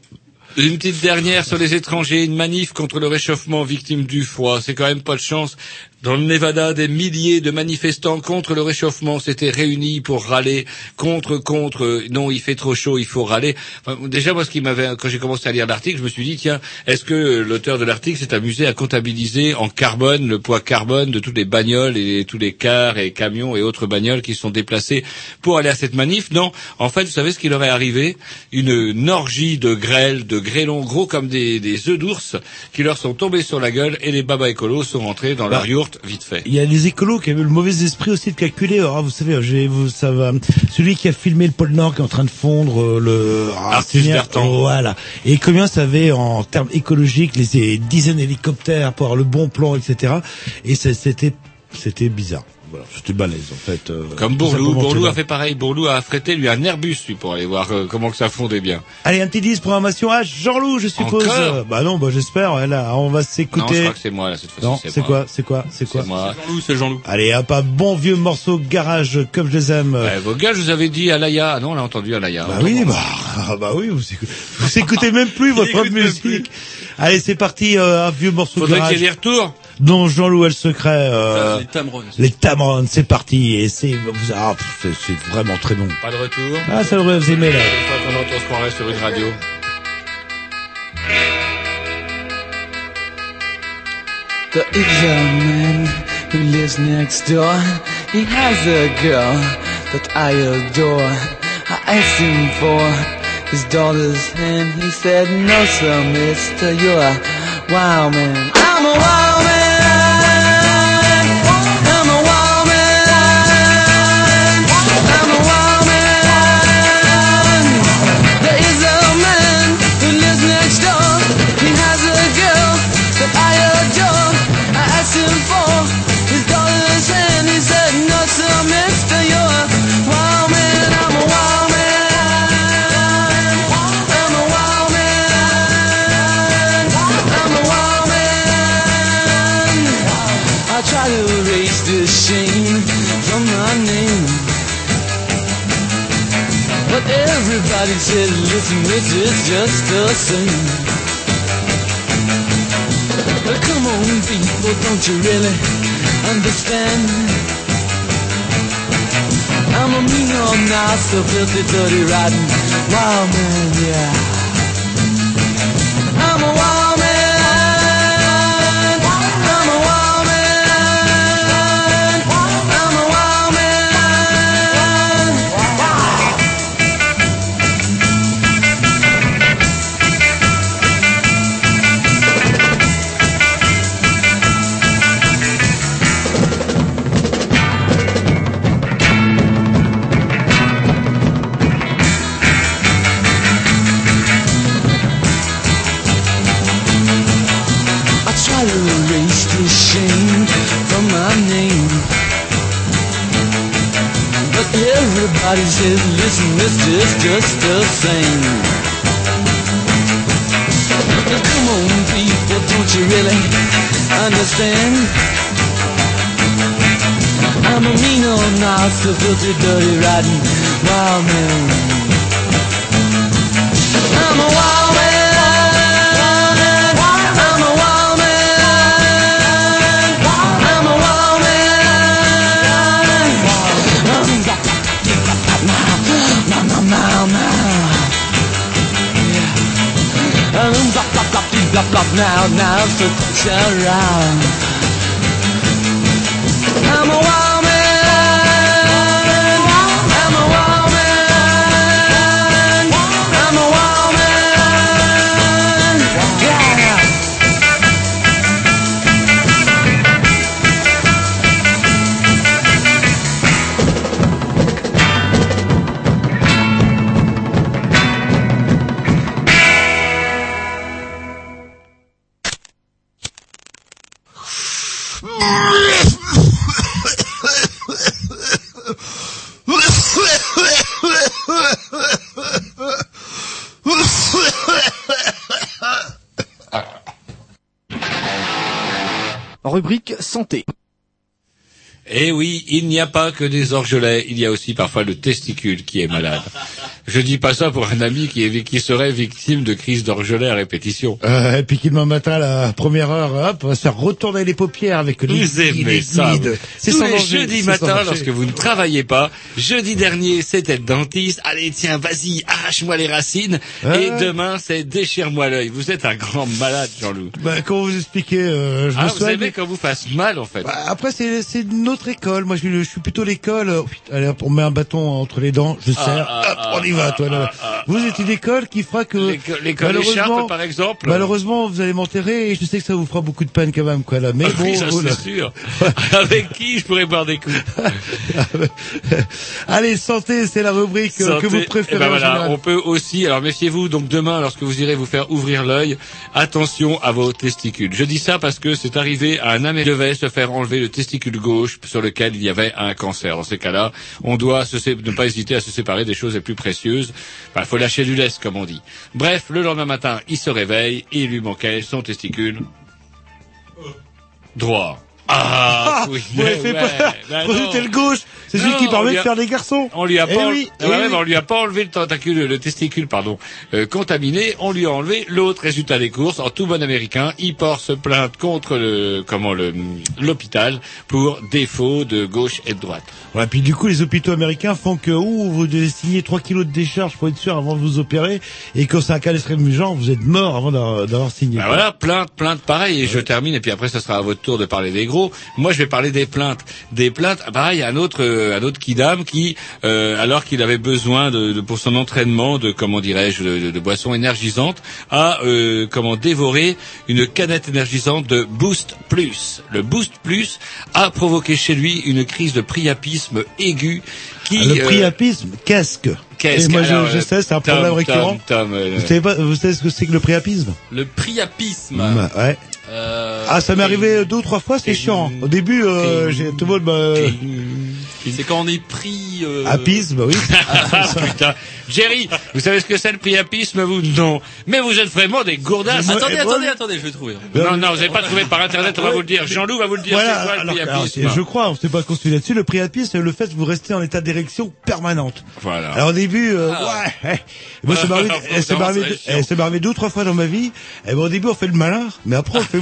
Une petite dernière sur les étrangers, une manif contre le réchauffement victime du froid. C'est quand même pas de chance Dans le Nevada, des milliers de manifestants contre le réchauffement s'étaient réunis pour râler contre, contre, euh, non, il fait trop chaud, il faut râler. Enfin, déjà, moi, ce qui m'avait, quand j'ai commencé à lire l'article, je me suis dit, tiens, est-ce que euh, l'auteur de l'article s'est amusé à comptabiliser en carbone le poids carbone de toutes les bagnoles et tous les cars et camions et autres bagnoles qui sont déplacés pour aller à cette manif? Non. En fait, vous savez ce qui leur est arrivé? Une, orgie de grêle, de grêlons gros comme des, des œufs d'ours qui leur sont tombés sur la gueule et les babas écolos sont rentrés dans leur yourte vite fait. Il y a des écolos qui avaient le mauvais esprit aussi de calculer. Ah, vous savez, vous, ça va. Celui qui a filmé le pôle Nord qui est en train de fondre, euh, le Artus Bertrand. oh, voilà. Et combien ça avait en termes écologiques les, les dizaines d'hélicoptères pour avoir le bon plan, etc. Et c'était, c'était bizarre. Voilà, c'était balèze en fait. euh, Comme Bourlou, Bourlou a fait pareil. Bourlou a affrété lui un Airbus lui pour aller voir euh, comment que ça fondait bien. Allez, un petit 10 programmation à Jean-Loup, je suppose. Encore Euh, bah non, bah j'espère. ouais, Là, on va Non, je s'écouter. crois que c'est moi là cette fois-ci. Non, c'est moi. quoi, c'est quoi, c'est quoi moi. Jean-Loup, c'est Jean-Loup. Allez, hop, un bon vieux morceau garage comme je les aime. Ouais, vos gars, je vous avais dit Alaya. Ah non, on l'a entendu Alaya. Bah oui, bah, ah bah oui, vous écoutez, vous écoutez même plus votre propre musique. Allez, c'est parti, euh, un vieux morceau Faudrait garage. qu'il y ait des retours. Dont Jean-Loup a le secret. Euh, Les Tamerons. les Tamerons, c'est parti. Et c'est, vous, ah, pff, c'est, vraiment très bon. Pas de retour. Ah, ça devrait vous aimer là. Une fois qu'on entend ce qu'on reste sur une radio. There is a man who lives next door. He has a girl that I adore. I asked him for his daughter's hand. He said, No, sir, mister, you're a wild man. I'm a wild listen, this is just the same. But come on, people, don't you really understand? I'm a mean old a filthy, dirty, rotten wild man, yeah. I'm a wild everybody says, listen, this is just the same. Come on, people, don't you really understand? I'm a mean old a filthy, dirty, rotten wild man. I'm a wild man. But now, now, so turn around. Il n'y a pas que des orgelets, il y a aussi parfois le testicule qui est malade. Je dis pas ça pour un ami qui, est, qui serait victime de crise d'orgelet à répétition. Euh, et puis qui demain matin, à la première heure, hop, va se faire retourner les paupières avec les Vous aimez ça. vous. C'est Tous les jeudis matin, lorsque vous ne travaillez pas. Jeudi dernier, c'était le dentiste. Allez, tiens, vas-y, arrache-moi les racines. Ouais. Et demain, c'est déchire-moi l'œil. Vous êtes un grand malade, Jean-Loup. Bah, comment vous expliquer, euh, je Ah, vous soigne. aimez quand vous fasse mal, en fait. Bah, après, c'est, c'est une autre école. Moi, je, suis- je suis plutôt l'école. putain, Allez, on met un bâton entre les dents, je Ah, serre, ah, hop, ah, on y va, ah, toi, là. ah, Vous êtes une école qui fera que, L'école- écharpe, par exemple. Malheureusement, vous allez m'enterrer et je sais que ça vous fera beaucoup de peine quand même, quoi, là. Mais Ah bon, oui, ça voilà. c'est sûr. Avec qui je pourrais boire des coups Allez, santé, c'est la rubrique euh, que vous préférez Eh ben voilà, général. on peut aussi, alors méfiez-vous, donc demain, lorsque vous irez vous faire ouvrir l'œil, attention à vos testicules. Je dis ça parce que c'est arrivé à un Américain qui devait se faire enlever le testicule gauche sur lequel il y avait un cancer. Dans ces cas-là, on doit se ne pas hésiter à se séparer des choses les plus précieuses. Il faut lâcher du lest, comme on dit. Bref, le lendemain matin, il se réveille et il lui manquait son testicule droit. Ah, oui, vous fait ouais, peur. Vous non. étiez le gauche. C'est celui qui permet de faire des garçons. On lui a Eh pas, oui, eh ouais, oui. mais on lui a pas enlevé le tentacule, le testicule, pardon, euh, contaminé. On lui a enlevé l'autre. Résultat des courses, en tout bon américain, il porte plainte contre le, comment le, l'hôpital pour défaut de gauche et de droite. Ouais, puis du coup, les hôpitaux américains font que, ouh, vous devez signer 3 kilos de décharge pour être sûr avant de vous opérer, et quand c'est un cas d'extrême genre, vous êtes mort avant d'avoir signé. Ben voilà, plainte, plainte, pareil, et je termine, et puis après, ça sera à votre tour de parler des gros. Moi, je vais parler des plaintes. Des plaintes, pareil, un autre, euh, un autre kidam qui, euh, alors qu'il avait besoin de, de- pour son entraînement de, comment dirais-je, de, de, boissons énergisantes, a, euh, comment, dévoré une canette énergisante de Boost Plus. Le Boost Plus a provoqué chez lui une crise de priapisme aigu qui... Ah, le euh, priapisme, qu'est-ce que qu'est-ce Et moi, je, sais, c'est un Tom, problème Tom, récurrent. Tom, euh, Vous savez pas, vous savez ce que c'est que le priapisme? Le priapisme. Ouais. Euh, Ah, ça m'est arrivé deux ou trois fois, c'est chiant. Au début, euh, j'ai tout le monde me... C'est quand on est pris. Euh... Apisme, bah oui. Ah, putain. Jerry, vous savez ce que c'est le priapisme, vous Non. Mais vous êtes vraiment des gourdasses. Attendez, attendez, attendez, je vais trouver. Non, non, vous n'avez pas trouvé par internet, on va vous le dire. Jean-Loup va vous le dire, Voilà, c'est quoi le alors, alors, c'est- je crois, on s'est pas construit là-dessus. Le priapisme, c'est le fait que vous restez en état d'érection permanente. Voilà. Alors au début, euh, Ah. ouais, eh, moi ça m'est arrivé, Faut eh, ça m'est arrivé, deux- eh, ça m'est arrivé deux ou trois fois dans ma vie. Et ben, au début on fait le malin, mais après on fait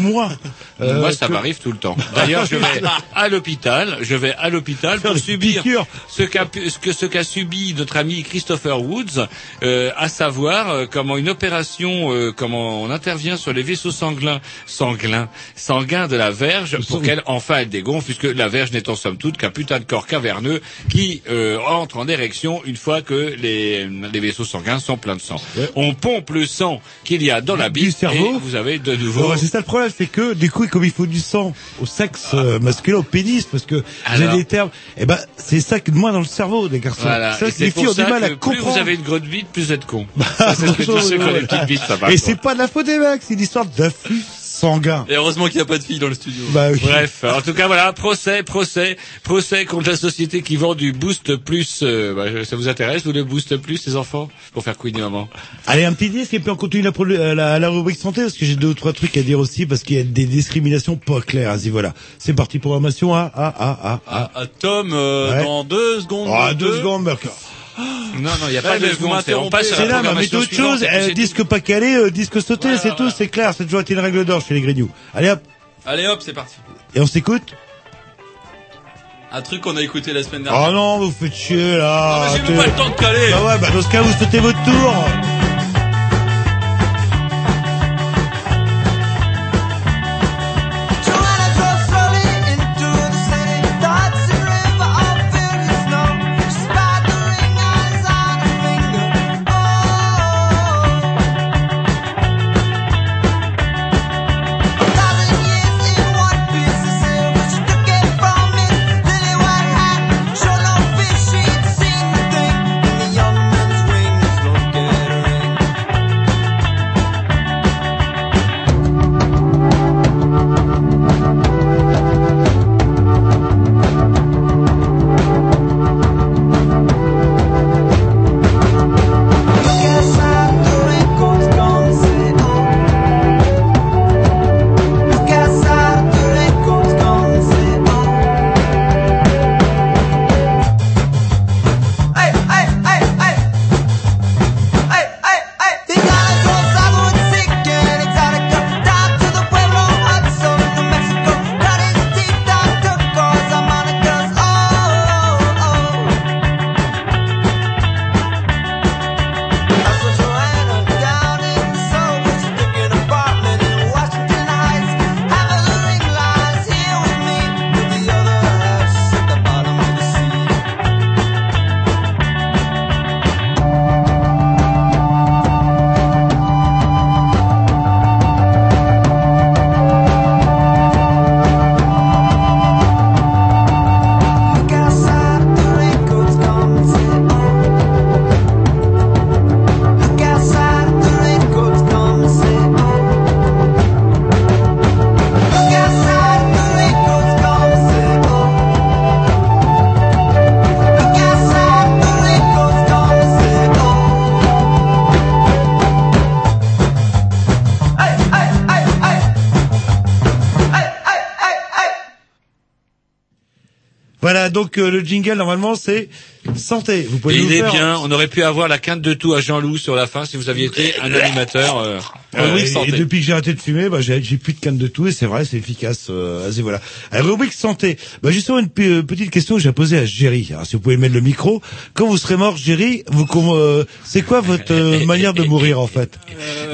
Euh, Moi, ça que- m'arrive tout le temps. D'ailleurs, je vais à l'hôpital, je vais à l'hôpital pour subir piqûres. ce qu'a ce que ce qu'a subi notre ami Christopher Woods, euh, à savoir euh, comment une opération, euh, comment on intervient sur les vaisseaux sanguins, sanguins, sanguins de la verge pour qu'elle enfin elle dégonfle, puisque la verge n'est en somme toute qu'un putain de corps caverneux qui euh, entre en érection une fois que les, les vaisseaux sanguins sont pleins de sang. On pompe le sang qu'il y a dans la cerveau. et vous avez de nouveau Ouais, c'est ça le problème, c'est que du coup, comme il faut du sang au sexe euh, masculin, au pénis, parce que j'ai des termes, et ben c'est ça de moins dans le cerveau des garçons. Voilà. Ça, que les c'est filles ont du mal à que plus comprendre. vous avez une grosse bite, plus vous êtes con. Ça, c'est ce que tous ceux qui ont des petites bites, ça va. Et c'est pas de la faute des mecs, c'est l'histoire d'afflux sanguin. Et heureusement qu'il n'y a pas de filles dans le studio. Bah oui. Bref, en tout cas voilà, procès, procès, procès contre la société qui vend du Boost Plus. euh, bah, ça vous intéresse, vous le Boost Plus, les enfants, pour faire couiner maman Allez, un petit disque et puis on continue la, euh, la, la rubrique santé parce que j'ai deux ou trois trucs à dire aussi parce qu'il y a des discriminations pas claires. Vas-y, voilà. C'est parti, programmation à, à, à, à, à. Ah, ah, Tom, euh, Ouais. dans deux secondes. Ah, deux secondes, Merc. Non, non, il n'y a Ouais, pas de mais vous seconde. c'est- On passe à C'est la là, mais d'autres choses, euh, c'est disque pas calé, euh, disque sauté, Voilà, c'est voilà. tout, c'est clair, c'est toujours été une règle d'or chez les Grignoux? Allez hop, Allez hop, c'est parti. et on s'écoute? Un truc qu'on a écouté la semaine dernière. Oh non, vous faites chier là. Mais j'ai même pas le temps de caler. Ah ouais, bah dans ce cas, vous sautez votre tour. Donc euh, le jingle normalement c'est santé. Vous pouvez Et nous il est faire- bien. On aurait pu avoir la quinte de tout à Jean-Loup sur la fin si vous aviez été un animateur. Euh, Ah oui, rubrique et santé. depuis que j'ai arrêté de fumer, bah, j'ai j'ai plus de canne de tout et c'est vrai, c'est efficace. Euh, vas-y, voilà. Alors, rubrique santé. Bah, justement, une euh, petite question que j'ai posée à Géry. Alors, si vous pouvez mettre le micro. Quand vous serez mort, Géry, vous, euh, c'est quoi votre euh, manière de mourir, en fait?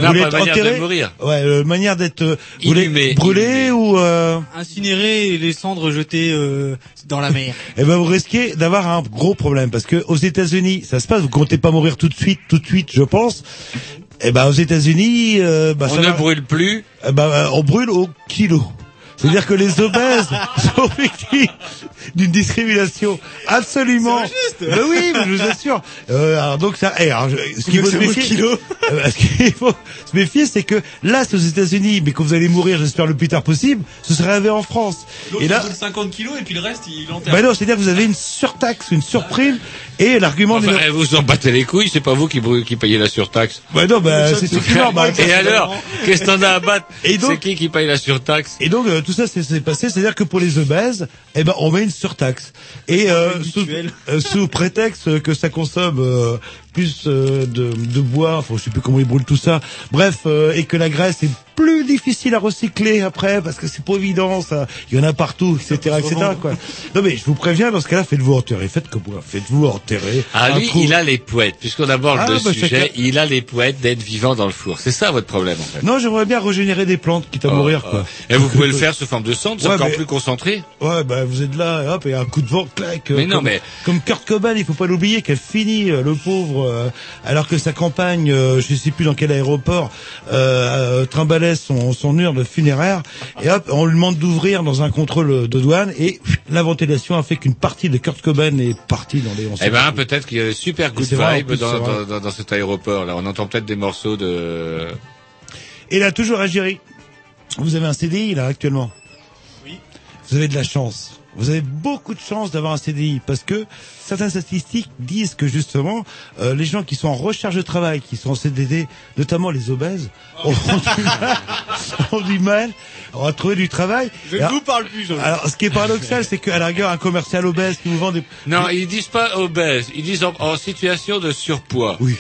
Non, voulez être manière de enterré? mourir. Ouais, euh, manière d'être, euh, vous voulez Inhumé, brûler ou, euh, Incinérer et les cendres jetées euh, dans la mer. eh ben, vous risquez d'avoir un gros problème parce que aux États-Unis, ça se passe. Vous comptez pas mourir tout de suite, tout de suite, je pense. Eh ben, aux États-Unis, euh, bah, On ça ne va- brûle plus. Eh ben, euh, on brûle au kilo. C'est-à-dire que les obèses sont victimes d'une discrimination absolument. C'est Ben oui, mais je vous assure. Euh, alors donc ça, eh, alors, je- ce qu'il faut se Ça vaut le méfier, kilo. euh, ce qu'il faut se méfier, c'est que là, c'est aux États-Unis, mais quand vous allez mourir, j'espère le plus tard possible, ce serait arrivé en France. Et là, il brûle 50 kilos et puis le reste, il enterre. ben non, c'est-à-dire que vous avez une surtaxe, une surprime, et l'argument Enfin, numéro- eh, vous en battez les couilles, c'est pas vous qui, payez la surtaxe. Ben non, ben, c'est tout normal. Et alors, qu'est-ce que t'en as à battre Et donc- C'est qui qui paye la surtaxe Et donc euh, tout ça c'est c'est passé, c'est-à-dire que pour les obèses, eh ben on met une surtaxe. Et euh, sous, euh, sous prétexte que ça consomme euh, plus euh, de, de bois, enfin je sais plus comment ils brûlent tout ça. Bref, euh, et que la graisse est plus difficile à recycler après parce que c'est pas évident, ça. Il y en a partout, etc., etc. Quoi. Non mais je vous préviens, dans ce cas-là, faites-vous enterrer, faites comme moi, faites-vous enterrer. Ah, lui, trou. il a les poètes. Puisqu'on aborde Ah, le bah, sujet, il a les poètes d'être vivant dans le four. C'est ça votre problème, en fait. Non, j'aimerais bien régénérer des plantes, quitte à Oh, mourir, oh. quoi. Et vous pouvez le faire sous forme de cendre, c'est Ouais, encore mais- plus concentré. Ouais, bah vous êtes là, hop, et un coup de vent, clac. euh, Mais non, comme, mais- comme Kurt Cobain, il faut pas l'oublier, qu'elle finit euh, le pauvre, euh, alors que sa campagne, euh, je sais plus dans quel aéroport, euh, euh, trimballait son, son urne funéraire, et hop, on lui demande d'ouvrir dans un contrôle de douane, et la ventilation a fait qu'une partie de Kurt Cobain est partie dans les. Eh ben, peut-être qu'il y a super good vibe plus, dans, dans, dans, dans cet aéroport. Là, on entend peut-être des morceaux de. Et là, toujours à Géry. Vous avez un CDI, là, actuellement? Oui. Vous avez de la chance. Vous avez beaucoup de chance d'avoir un CDI parce que certaines statistiques disent que justement euh, les gens qui sont en recherche de travail, qui sont en CDD, notamment les obèses, ont du mal, ont du mal à trouver du travail. Je ne alors- vous parle plus. Alors, ce qui est paradoxal, c'est qu'à la rigueur, un commercial obèse qui vous vend des... Non, ils disent pas obèse, ils disent en, en situation de surpoids. Oui.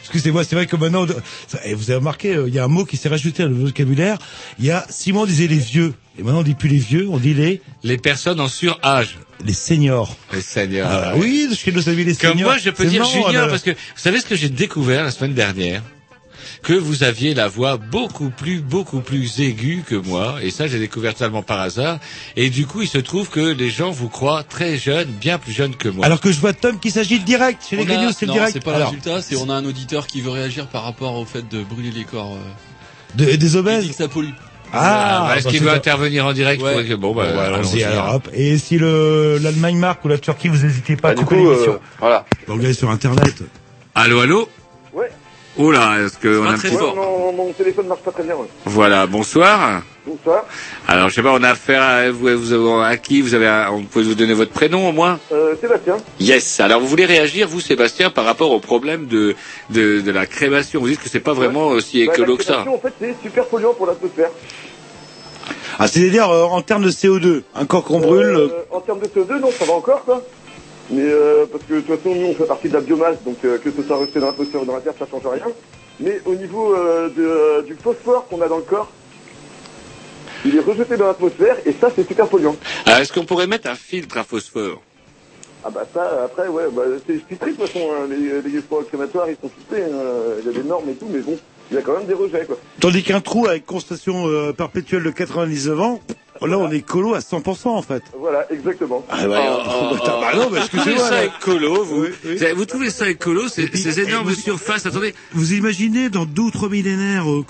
Excusez-moi, c'est vrai que maintenant, vous avez remarqué, euh, il y a un mot qui s'est rajouté à le vocabulaire. Il y a Simon disait les vieux, et maintenant on dit plus les vieux, on dit les Les personnes en surâge. Les seniors. Les seniors. Ah, oui, chez nos amis les Comme seniors. moi, je peux dire marrant, junior parce que vous savez ce que j'ai découvert la semaine dernière? Que vous aviez la voix beaucoup plus, beaucoup plus aiguë que moi, et ça j'ai découvert totalement par hasard, et du coup il se trouve que les gens vous croient très jeune, bien plus jeune que moi. Alors que je vois Tom qui s'agit de direct. Chez les On a- grignoux, c'est le non, direct. c'est pas le résultat, c'est on a un auditeur qui veut réagir par rapport au fait de brûler les corps. euh, de- des dit obèses. que ça pollue. Ah, bah, est-ce bah, qu'il veut intervenir en direct Ouais. pour que- Bon, bah, Bon, bah, allons-y, alors, hop. Et si le l'Allemagne marque ou la Turquie, vous n'hésitez pas Bah, à du couper coup, l'émission. euh, voilà. Vous regardez sur Internet. Allô, allô Ouais. Oula, est-ce que on pas a un petit... fort. Non, mon téléphone marche pas très bien. ouais. Voilà, bonsoir. Bonsoir. Alors, je sais pas, on a affaire à, vous, vous avez- à qui? Vous avez, un- on peut vous donner votre prénom au moins? Euh, Sébastien. Yes. Alors, vous voulez réagir, vous, Sébastien, par rapport au problème de, de, de la crémation? Vous dites que c'est pas vraiment aussi Bah, écolo la que ça. crémation, En fait, c'est super polluant pour l'atmosphère. Ah, c'est-à-dire euh, en termes de CO2, un corps qu'on brûle. euh, Euh, en termes de CO2, non, ça va encore, quoi. Mais euh, parce que de toute façon, nous, on fait partie de la biomasse, donc euh, que ce soit rejeté dans l'atmosphère ou dans la terre, ça change rien. Mais au niveau euh, de, euh, du phosphore qu'on a dans le corps, il est rejeté dans l'atmosphère, et ça, c'est super polluant. Alors, est-ce qu'on pourrait mettre un filtre à phosphore Ah bah ça, après, ouais, bah, c'est filtré de toute façon, hein, les, les crématoires, ils sont filtrés, hein, il y a des normes et tout, mais bon, il y a quand même des rejets, quoi. Tandis qu'un trou avec constatation euh, perpétuelle de 99 ans, là on est colo à 100% en fait. Voilà, exactement. Ah ouais, oh, bah, bah non, mais Vous trouvez excusez-moi. ça écolo, vous Oui, oui. C'est- Vous trouvez ça écolo, ces, puis, ces et énormes vous- surfaces Attendez, Vous imaginez dans deux ou trois millénaires, hop,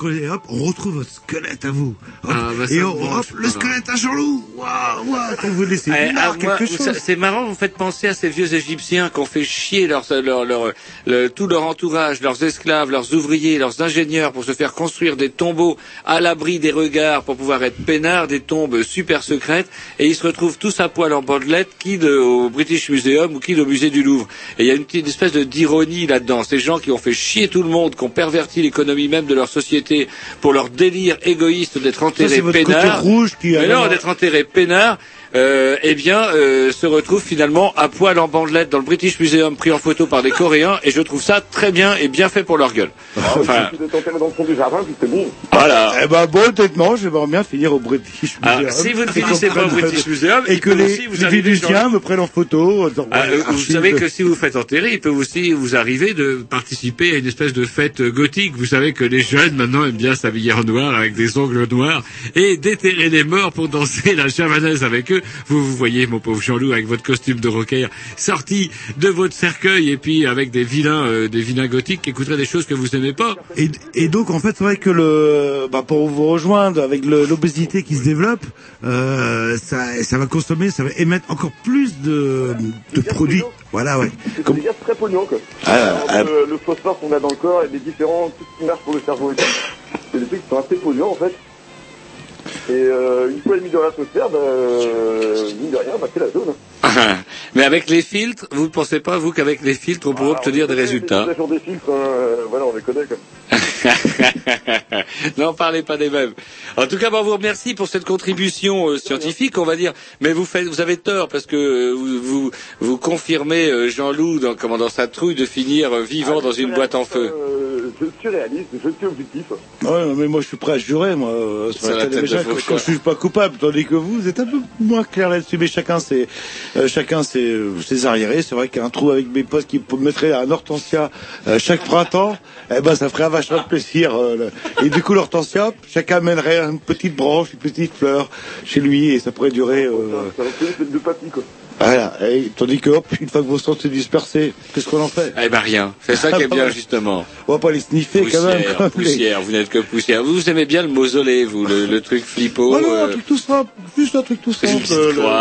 on retrouve votre squelette à vous. Hop, Ah, bah, ça et on- hop, le squelette à Jean-Loup. Waouh, waouh, quand vous laissez Eh, une ah, marque, moi, quelque chose. C'est marrant, vous faites penser à ces vieux Égyptiens qui ont fait chier leur, leur, leur, le- tout leur entourage, leurs esclaves, leurs ouvriers, leurs ingénieurs pour se faire construire des tombeaux à l'abri des regards pour pouvoir être peinards, des tombes super secrètes, et ils se retrouvent tous à poil en bandelette, qui de, au British Museum ou qui au musée du Louvre. Et il y a une espèce d'ironie là-dedans. Ces gens qui ont fait chier tout le monde, qui ont perverti l'économie même de leur société pour leur délire égoïste d'être enterrés peinards. rouge qui Mais non, d'être enterré peinard, euh, eh bien, euh, se retrouve finalement à poil en bandelette dans le British Museum, pris en photo par des Coréens, et je trouve ça très bien et bien fait pour leur gueule. Enfin, Tu t'enterrer dans le fond du jardin, puis c'est bon. voilà. Eh ben bon, honnêtement, j'aimerais bien finir au British Ah, Museum. si vous ne finissez pas au British Museum, et que les, aussi vous les Vénusiens me prennent en photo. dans- Ah, euh, vous savez que si vous faites enterrer, il peut aussi vous arriver de participer à une espèce de fête gothique. Vous savez que les jeunes maintenant aiment bien s'habiller en noir avec des ongles noirs et déterrer les morts pour danser la javanaise avec eux. Vous vous voyez, mon pauvre Jean-Loup, avec votre costume de rocker, sorti de votre cercueil et puis avec des vilains, euh, des vilains gothiques qui écouteraient des choses que vous aimez pas. Et, et donc en fait c'est vrai que le bah, pour vous rejoindre avec l'obésité qui se développe, euh, ça, ça va consommer, ça va émettre encore plus de, de produits. Voilà ouais. C'est gaz très polluants, quoi. Ah, Entre ah. le, le phosphore qu'on a dans le corps et les différents trucs qui marchent pour le cerveau et tout. C'est des trucs qui sont assez polluants, en fait. Et euh, une fois mis dans l'atmosphère, bah, euh, mine de rien, bah, c'est la zone. Mais avec les filtres, vous ne pensez pas, vous, qu'avec les filtres, on pourrait obtenir des résultats? Les des filtres, hein, euh, voilà, on les connaît, quoi. N'en parlez pas des mêmes. En tout cas, bon, on vous remercie pour cette contribution euh, scientifique, on va dire. Mais vous faites, vous avez tort parce que euh, vous, vous, vous confirmez euh, Jean-Loup dans, comment, dans sa trouille de finir vivant dans une boîte en feu. Je suis réaliste, je suis objectif. Ouais, mais moi je suis prêt à jurer moi euh, sur la tête quand, je suis pas coupable, tandis que vous, vous êtes un peu moins clair là-dessus. Mais chacun ses euh, chacun ses, euh, ses arriérés. C'est vrai qu'un trou avec mes postes qui me mettrait un hortensia euh, chaque printemps, eh ben ça ferait un vachement de plaisir. euh, Et du coup l'hortensia, chacun mènerait une petite branche, une petite fleur chez lui et ça pourrait durer. Euh, Ça va faire de papy, quoi. Voilà. Et, tandis que hop, une fois que vos sangs se dispersés, qu'est-ce qu'on en fait? Eh ben rien. C'est ça qui est bien justement. On va pas les sniffer quand même. Poussière, comme les- poussière. Vous n'êtes que poussière. Vous, vous aimez bien le mausolée, vous, le, le truc. Oh non, un euh, truc tout simple, juste un truc tout une simple. petite euh, le- croix.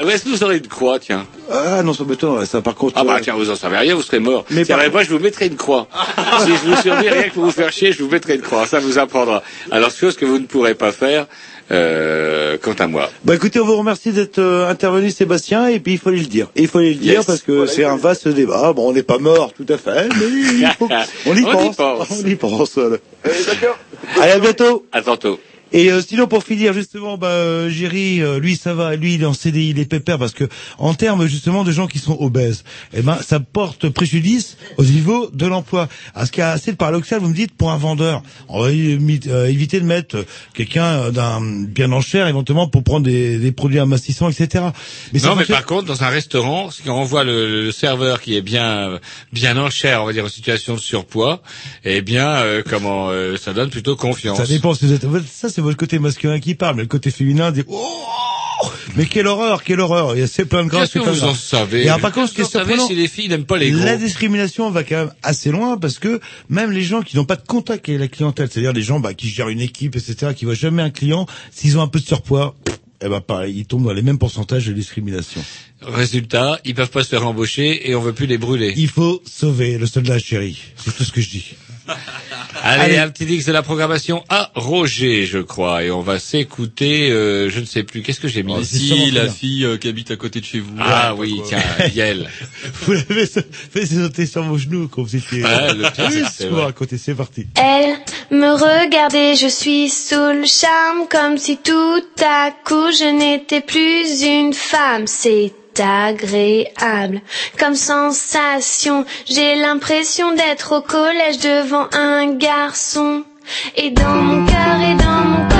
Ah ouais, Est-ce que vous aurez une croix, tiens Ah non, ça m'étonne, ça par contre. Ah bah euh, tiens, vous en savez rien, vous serez mort. Mais par- moi, je vous mettrai une croix. si je vous survis rien que pour vous faire chier, je vous mettrai une croix. Ça vous apprendra. Alors, chose que vous ne pourrez pas faire, euh, quant à moi. Bah écoutez, on vous remercie d'être euh, intervenu Sébastien et puis il fallait le dire. Il fallait le dire Yes. parce que c'est un vaste débat. Bon, on n'est pas mort tout à fait, mais il faut- on y On y pense. pense. On y pense. voilà. D'accord. Allez, à bientôt. À tantôt. Et euh, sinon pour finir justement, bah euh, Géry, euh, lui ça va, lui il est en CDI, il est pépère parce que en termes justement de gens qui sont obèses, eh ben ça porte préjudice au niveau de l'emploi. À ce qui est assez paradoxal, vous me dites pour un vendeur, on va émi- euh, éviter de mettre euh, quelqu'un euh, d'un bien en chair éventuellement pour prendre des, des produits amassissants, etc. Mais non, mais par contre, dans un restaurant, si on voit le, le serveur qui est bien, bien en chair, on va dire en situation de surpoids, eh bien, euh, comment, euh, ça donne plutôt confiance. Ça dépend si vous êtes. Ça, c'est votre côté masculin qui parle, mais le côté féminin dit. Oh mais quelle horreur, quelle horreur Il y a c'est plein de gras, Qu'est-ce que vous en savez Et alors, par contre, ce qui est surprenant, si les filles n'aiment pas les gros La discrimination va quand même assez loin parce que même les gens qui n'ont pas de contact avec la clientèle, c'est-à-dire les gens bah, qui gèrent une équipe, etc., qui voient jamais un client, s'ils ont un peu de surpoids, eh ben pareil, ils tombent dans les mêmes pourcentages de discrimination. Résultat, ils peuvent pas se faire embaucher et on veut plus les brûler. Il faut sauver le soldat chéri. C'est tout ce que je dis. Allez, Allez. un petit X de la programmation à Roger, je crois, et on va s'écouter, euh, je ne sais plus, qu'est-ce que j'ai mis Ici, la fille euh, qui habite à côté de chez vous. Ah Ouais, oui, quoi. tiens, Yel. Vous l'avez fait sauter sur vos genoux comme vous étiez. Ouais, le pire, va raconter, c'est parti. Elle me regardait, je suis sous le charme, comme si tout à coup je n'étais plus une femme. C'est agréable comme sensation. J'ai l'impression d'être au collège devant un garçon. Et dans mon cœur et dans mon corps,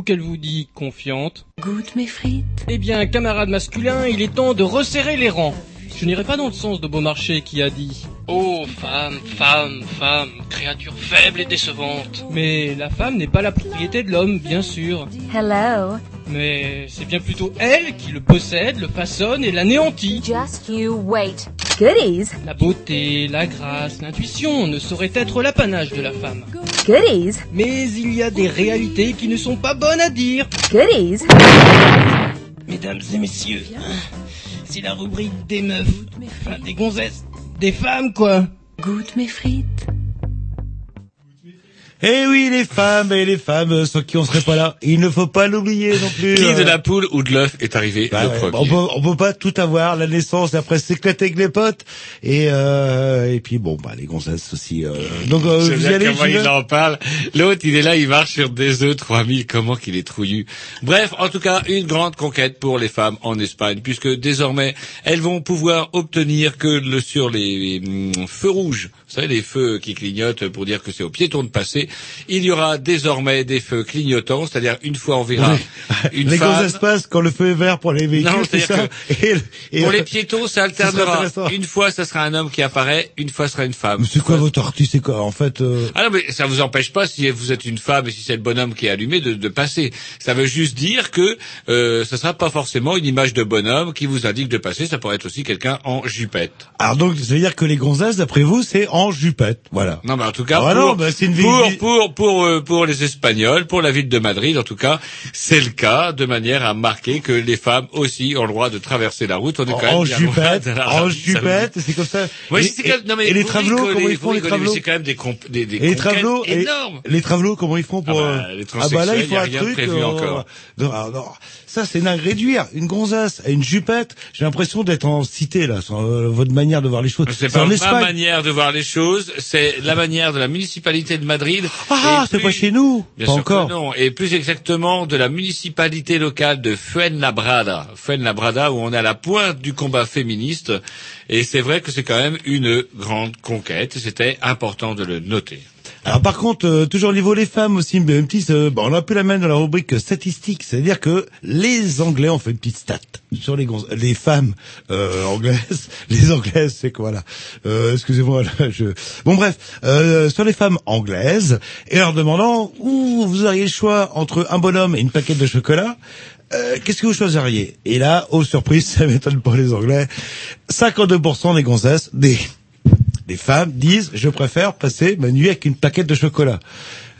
Ou qu'elle vous dit confiante. Goûte mes frites. Eh bien, camarade masculin, il est temps de resserrer les rangs. Je n'irai pas dans le sens de Beaumarchais qui a dit Oh, femme, femme, femme, créature faible et décevante. Mais la femme n'est pas la propriété de l'homme, bien sûr. Hello. Mais c'est bien plutôt elle qui le possède, le façonne et l'anéantit. Just you wait. Goodies. La beauté, la grâce, l'intuition ne sauraient être l'apanage de la femme. Goodies. Mais il y a des réalités qui ne sont pas bonnes à dire. Goodies. Mesdames et messieurs, c'est la rubrique des meufs, enfin des gonzesses, des femmes quoi. Goûte mes frites. Eh oui, les femmes et les femmes sans qui on serait pas là. Il ne faut pas l'oublier non plus. Qui de la poule ou de l'œuf est arrivé Bah le premier on peut, on peut pas tout avoir, la naissance, après s'éclater avec les potes, et euh, et puis bon, bah les gonzesses aussi. Euh, donc euh, vous allez, comment il en parle. L'autre, il est là, il marche sur des œufs 3000. Comment qu'il est trouillu. Bref, en tout cas, une grande conquête pour les femmes en Espagne, puisque désormais, elles vont pouvoir obtenir que le, sur les, hum, feux rouges, vous savez, les feux qui clignotent pour dire que c'est aux piétons de passer, il y aura désormais des feux clignotants, c'est-à-dire une fois on verra une les femme. gonzesses passent quand le feu est vert pour les véhicules, Non, c'est ça. Et, et- Pour les piétons, ça alternera. Une fois, ça sera un homme qui apparaît, une fois, ce sera une femme. Mais c'est quoi votre artiste C'est quoi en fait euh, Ah non, mais ça vous empêche pas, si vous êtes une femme et si c'est le bonhomme qui est allumé, de, de passer. Ça veut juste dire que euh, ce sera pas forcément une image de bonhomme qui vous indique de passer. Ça pourrait être aussi quelqu'un en jupette. Alors donc, ça veut dire que les gonzesses, d'après vous, c'est en jupette, voilà. Non, mais en tout cas, Ah pour, non, bah, c'est une pour, pour, pour, euh, pour les Espagnols, pour la ville de Madrid, en tout cas, c'est le cas, de manière à marquer que les femmes aussi ont le droit de traverser la route. On est quand même En jupette, en jupette, c'est comme ça. Oui, Et- non, mais et les travelots, comment ils font les travelots C'est quand même des, comp- des, des Et les travelots, énormes. les travelots, comment ils font pour Ah bah, euh, les ah bah là il transsexuels, faut y a un rien truc. prévu euh, encore. non, non. Ça c'est dingue. Réduire une gonzesse à une jupette, j'ai l'impression d'être en cité là, sur euh, votre manière de voir les choses. C'est pas ma Espagne. manière de voir les choses, c'est la manière de la municipalité de Madrid. Ah, c'est pas chez nous. Bien pas sûr encore. que non, et plus exactement de la municipalité locale de Fuenlabrada. Fuenlabrada, où on est à la pointe du combat féministe. Et c'est vrai que c'est quand même une grande conquête. C'était important de le noter. Alors par contre, euh, toujours au niveau des femmes aussi, une petite, euh, on a pu la mettre dans la rubrique statistique, c'est-à-dire que les Anglais ont fait une petite stat sur les, les femmes euh, anglaises. Les anglaises, c'est quoi là? Euh, Excusez-moi, je... Bon bref, euh, sur les femmes anglaises, et leur demandant où vous auriez le choix entre un bonhomme et une paquette de chocolat. euh, Qu'est-ce que vous choisiriez? Et là, aux surprises, ça m'étonne pas les Anglais. 52% des gonzesses, des les femmes disent je préfère passer ma nuit avec une plaquette de chocolat.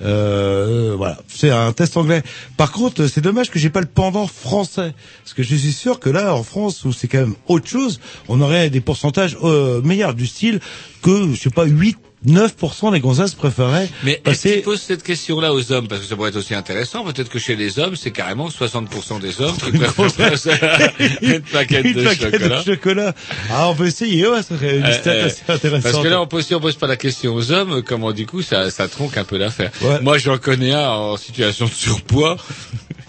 Euh, voilà, c'est un test anglais. Par contre, c'est dommage que j'ai pas le pendant français, parce que je suis sûr que là, en France, où c'est quand même autre chose, on aurait des pourcentages euh, meilleurs du style que je sais pas 8 9% des gonzesses préféraient Mais est-ce passer qu'il pose cette question-là aux hommes Parce que ça pourrait être aussi intéressant. Peut-être que chez les hommes, c'est carrément 60% des hommes qui préfèrent passer une paquette une de plaquette chocolat. de chocolat. Ah, on peut essayer, ouais, ça serait une Euh, stat euh, assez intéressante. Parce que là, on pose, si on pose pas la question aux hommes, comment du coup, ça, ça tronque un peu l'affaire. Moi, j'en connais un en situation de surpoids.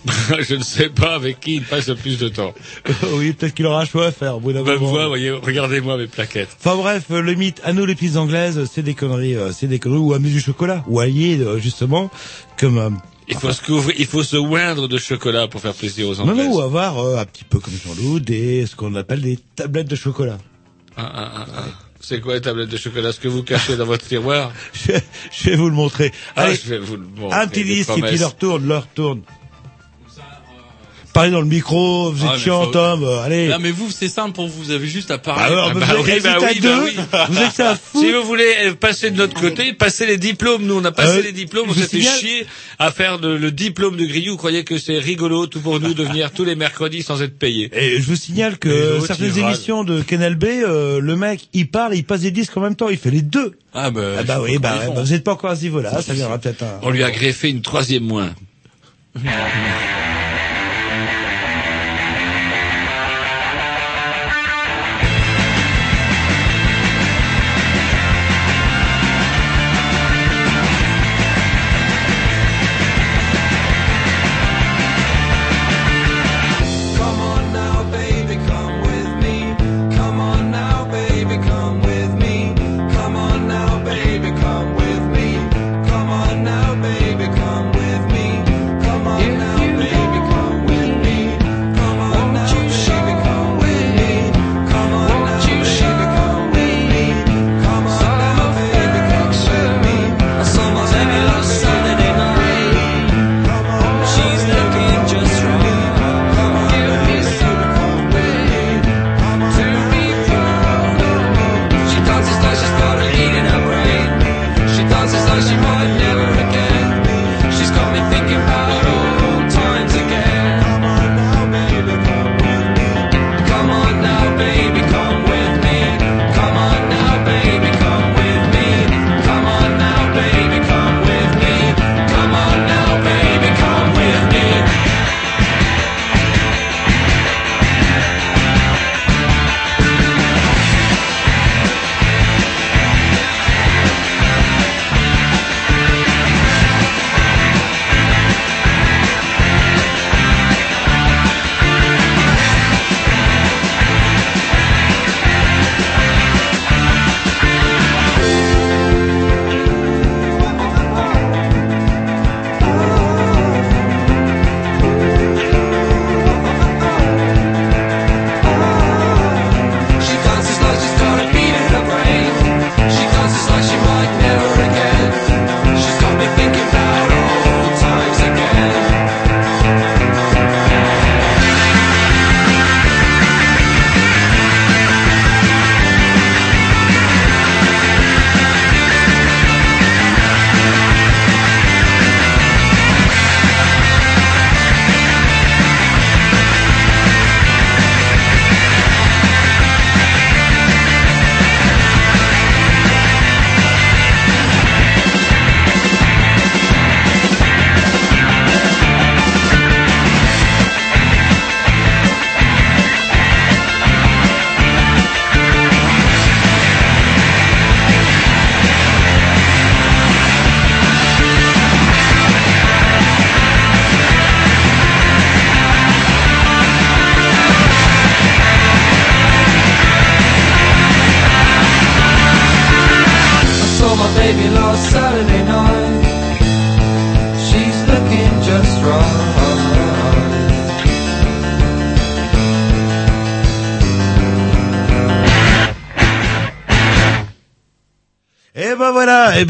je ne sais pas avec qui il passe le plus de temps. oui, peut-être qu'il aura un choix à faire. Au bout moi, voyez, regardez-moi mes plaquettes. Enfin bref, le mythe, à nous les petites anglaises, c'est des conneries, euh, c'est des conneries, ou amener du chocolat, ou allier euh, justement, comme... euh, Il faut se couvrir, il faut se oindre de chocolat pour faire plaisir aux non, Anglaises. non, ou avoir euh, un petit peu comme Jean-Loup, des, ce qu'on appelle des tablettes de chocolat. Ah, ah, ah, ah. C'est quoi les tablettes de chocolat? Ce que vous cachez dans votre tiroir? Je, je vais vous le montrer. Ah, Allez, je vais vous le montrer. un petit disque et puis leur tourne, leur tourne. Parlez dans le micro, vous êtes Ah, chiant, faut- Tom, euh, allez. Non, mais vous, c'est simple pour vous, vous avez juste à parler. Ah, alors, Ah vous bah avez oui, bah à oui, bah deux, oui. vous êtes à fou. Si vous voulez euh, passer de notre côté, passez les diplômes. Nous, on a passé Euh, les diplômes. On s'est fait chier à faire de- le diplôme de Grillou. Vous croyez que c'est rigolo tout pour nous de venir tous les mercredis sans être payés Et je vous signale que certaines émissions de Canal B, euh, le mec, il parle et il passe des disques en même temps, il fait les deux. Ah bah, Ah bah oui, bah, bah, vous n'êtes pas encore à ce niveau-là, ça viendra peut-être un... On lui a greffé une troisième moins.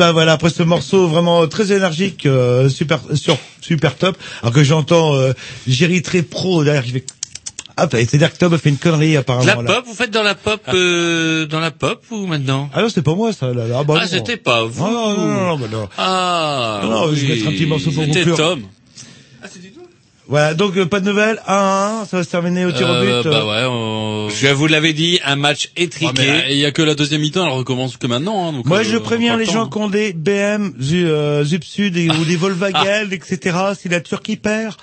ben voilà, après ce morceau vraiment très énergique, euh, super, sur, super top, alors que j'entends euh, Jerry très pro derrière qui fait... Ah, c'est-à-dire que Tom a fait une connerie apparemment. La là. pop, vous faites dans la pop, euh, dans la pop ou maintenant? Ah non, c'était pas moi ça. Là, là. Ah, bah, Ah, c'était pas vous. Ah, non, non, non, non, bah, non. Ah, Non, non, je oui. mettrai un petit morceau pour C'était conclure. Tom. Voilà, donc euh, pas de nouvelles, 1 1, ça va se terminer au tir au Euh, but. bah euh. ouais, on... Je vous l'avais dit, un match étriqué. Ouais, mais il y a que la deuxième mi-temps, elle recommence que maintenant. Hein, donc Moi, euh, je on préviens prend le les temps. gens qui ont des BM, Zu- euh, Zup Sud et, ou des Volkswagen, etc. Si la Turquie perd,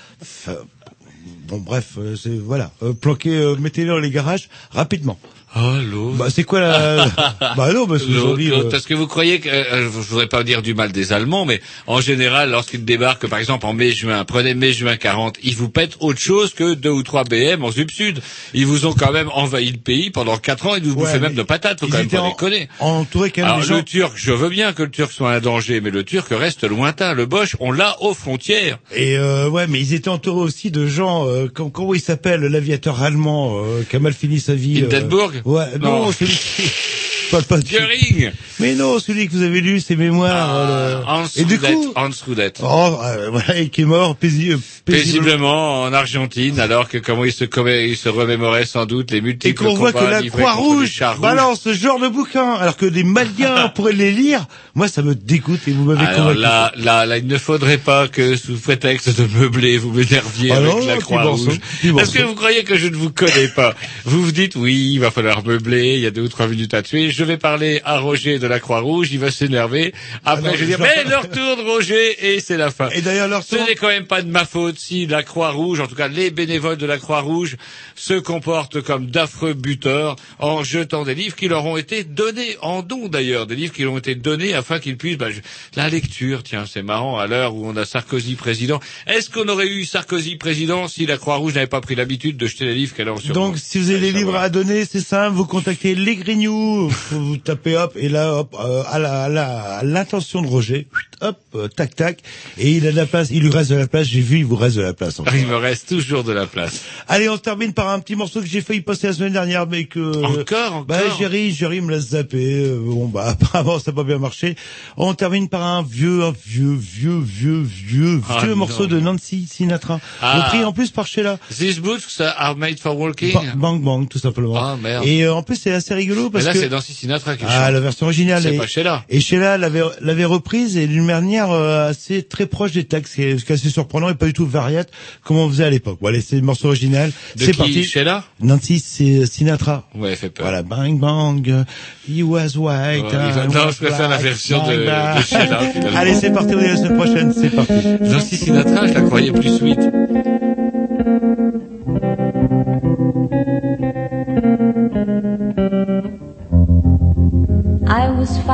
bon, bref, euh, c'est voilà, euh, planquez, euh, mettez-les dans les garages rapidement. Oh, l'autre. Bah, c'est quoi la Bah non, parce qu'aujourd'hui, euh, Parce que vous croyez que, euh, je voudrais pas dire du mal des Allemands, mais en général, lorsqu'ils débarquent, par exemple en mai-juin, prenez mai-juin 40, ils vous pètent autre chose que deux ou trois BM en sud-sud. Ils vous ont quand même envahi le pays pendant quatre ans, ils nous Ouais, bouffaient même de patates, faut quand même pas en- déconner. entourés quand même Alors gens. le Turc, je veux bien que le Turc soit un danger, mais le Turc reste lointain. Le Bosch, on l'a aux frontières. Et euh, ouais, mais ils étaient entourés aussi de gens, euh, comme, comment il s'appelle, l'aviateur allemand euh, qui a mal fini sa vie. euh, Hindenburg Ouais, non, Non. celui qui... je parle pas de- Göring Mais non, celui que vous avez lu, ses mémoires. euh, Hans Et du coup, Hans Roudet. oh, euh, voilà, et qui est mort paisi- euh, paisiblement. en Argentine, alors que comment il se, commet- il se remémorait sans doute les Et multiples qu'on voit que combats la Croix-Rouge balance ce genre de bouquin, alors que des Maliens pourraient les lire. Moi, ça me dégoûte et vous m'avez convaincu. là, là, là, il ne faudrait pas que sous prétexte de meubler, vous m'énerviez Ah avec non, la petit croix morceau, rouge. petit Parce morceau. que vous croyez que je ne vous connais pas? Vous vous dites, oui, il va falloir meubler, il y a deux ou trois minutes à tuer. Je vais parler à Roger de la croix rouge, il va s'énerver. Après, Ah non, je vais dire, mais leur tourne, Roger, et c'est la fin. Et d'ailleurs, leur Ce tour- n'est quand même pas de ma faute si la Croix-Rouge, en tout cas les bénévoles de la Croix-Rouge, se comportent comme d'affreux buteurs en jetant des livres qui leur ont été donnés, en don d'ailleurs, des livres qui leur ont été donnés afin qu'ils puissent... bah, je- La lecture, tiens, c'est marrant, à l'heure où on a Sarkozy président. Est-ce qu'on aurait eu Sarkozy président si la Croix-Rouge n'avait pas pris l'habitude de jeter les livres qu'elle a sur Donc, si vous avez des livres à donner, c'est simple, vous contactez les Grignoux, vous vous tapez hop, et là, hop, euh, à la, à l'intention de Roger, hop, euh, tac, tac, et il a de la place, il lui reste de la place, j'ai vu, il vous reste de la place. encore. Il me reste toujours de la place. Allez, on termine par un petit morceau que j'ai failli passer la semaine dernière, mais que... Encore, encore Bah, Jerry, Jerry me l'a zappé, euh, bon, bah, apparemment, ça n'a pas bien marché. On termine par un vieux, un vieux, vieux, vieux, vieux, Ah, vieux non. morceau de Nancy Sinatra. Ah. Repris en plus par Sheila. These boots are made for walking. Ba- Bang Bang, tout simplement. Ah, merde. Et euh, en plus, c'est assez rigolo Mais parce là, que... c'est Nancy Sinatra qui Ah, chante. la version originale. C'est pas Sheila. Et Sheila l'avait, l'avait reprise et d'une manière euh, assez très proche des textes, ce qui est, assez surprenant et pas du tout variate comme on faisait à l'époque. Bon, allez, c'est le morceau original. C'est parti. Sheila? Nancy, c'est Sinatra. Ouais, fait peur. Voilà, bang bang, he was white. I non, was je préfère la version de- de Sheila, finalement. Allez, c'est parti, on est la semaine prochaine, c'est parti. Nancy Sinatra, je la croyais plus sweet.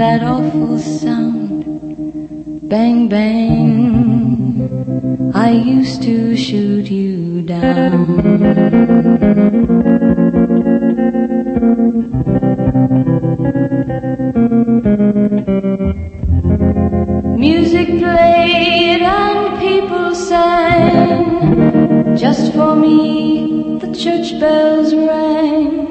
That awful sound, bang, bang. I used to shoot you down. Music played and people sang. Just for me, the church bells rang.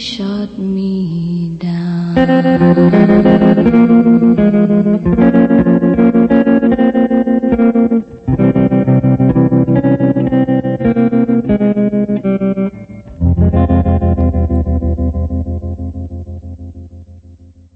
shot me down.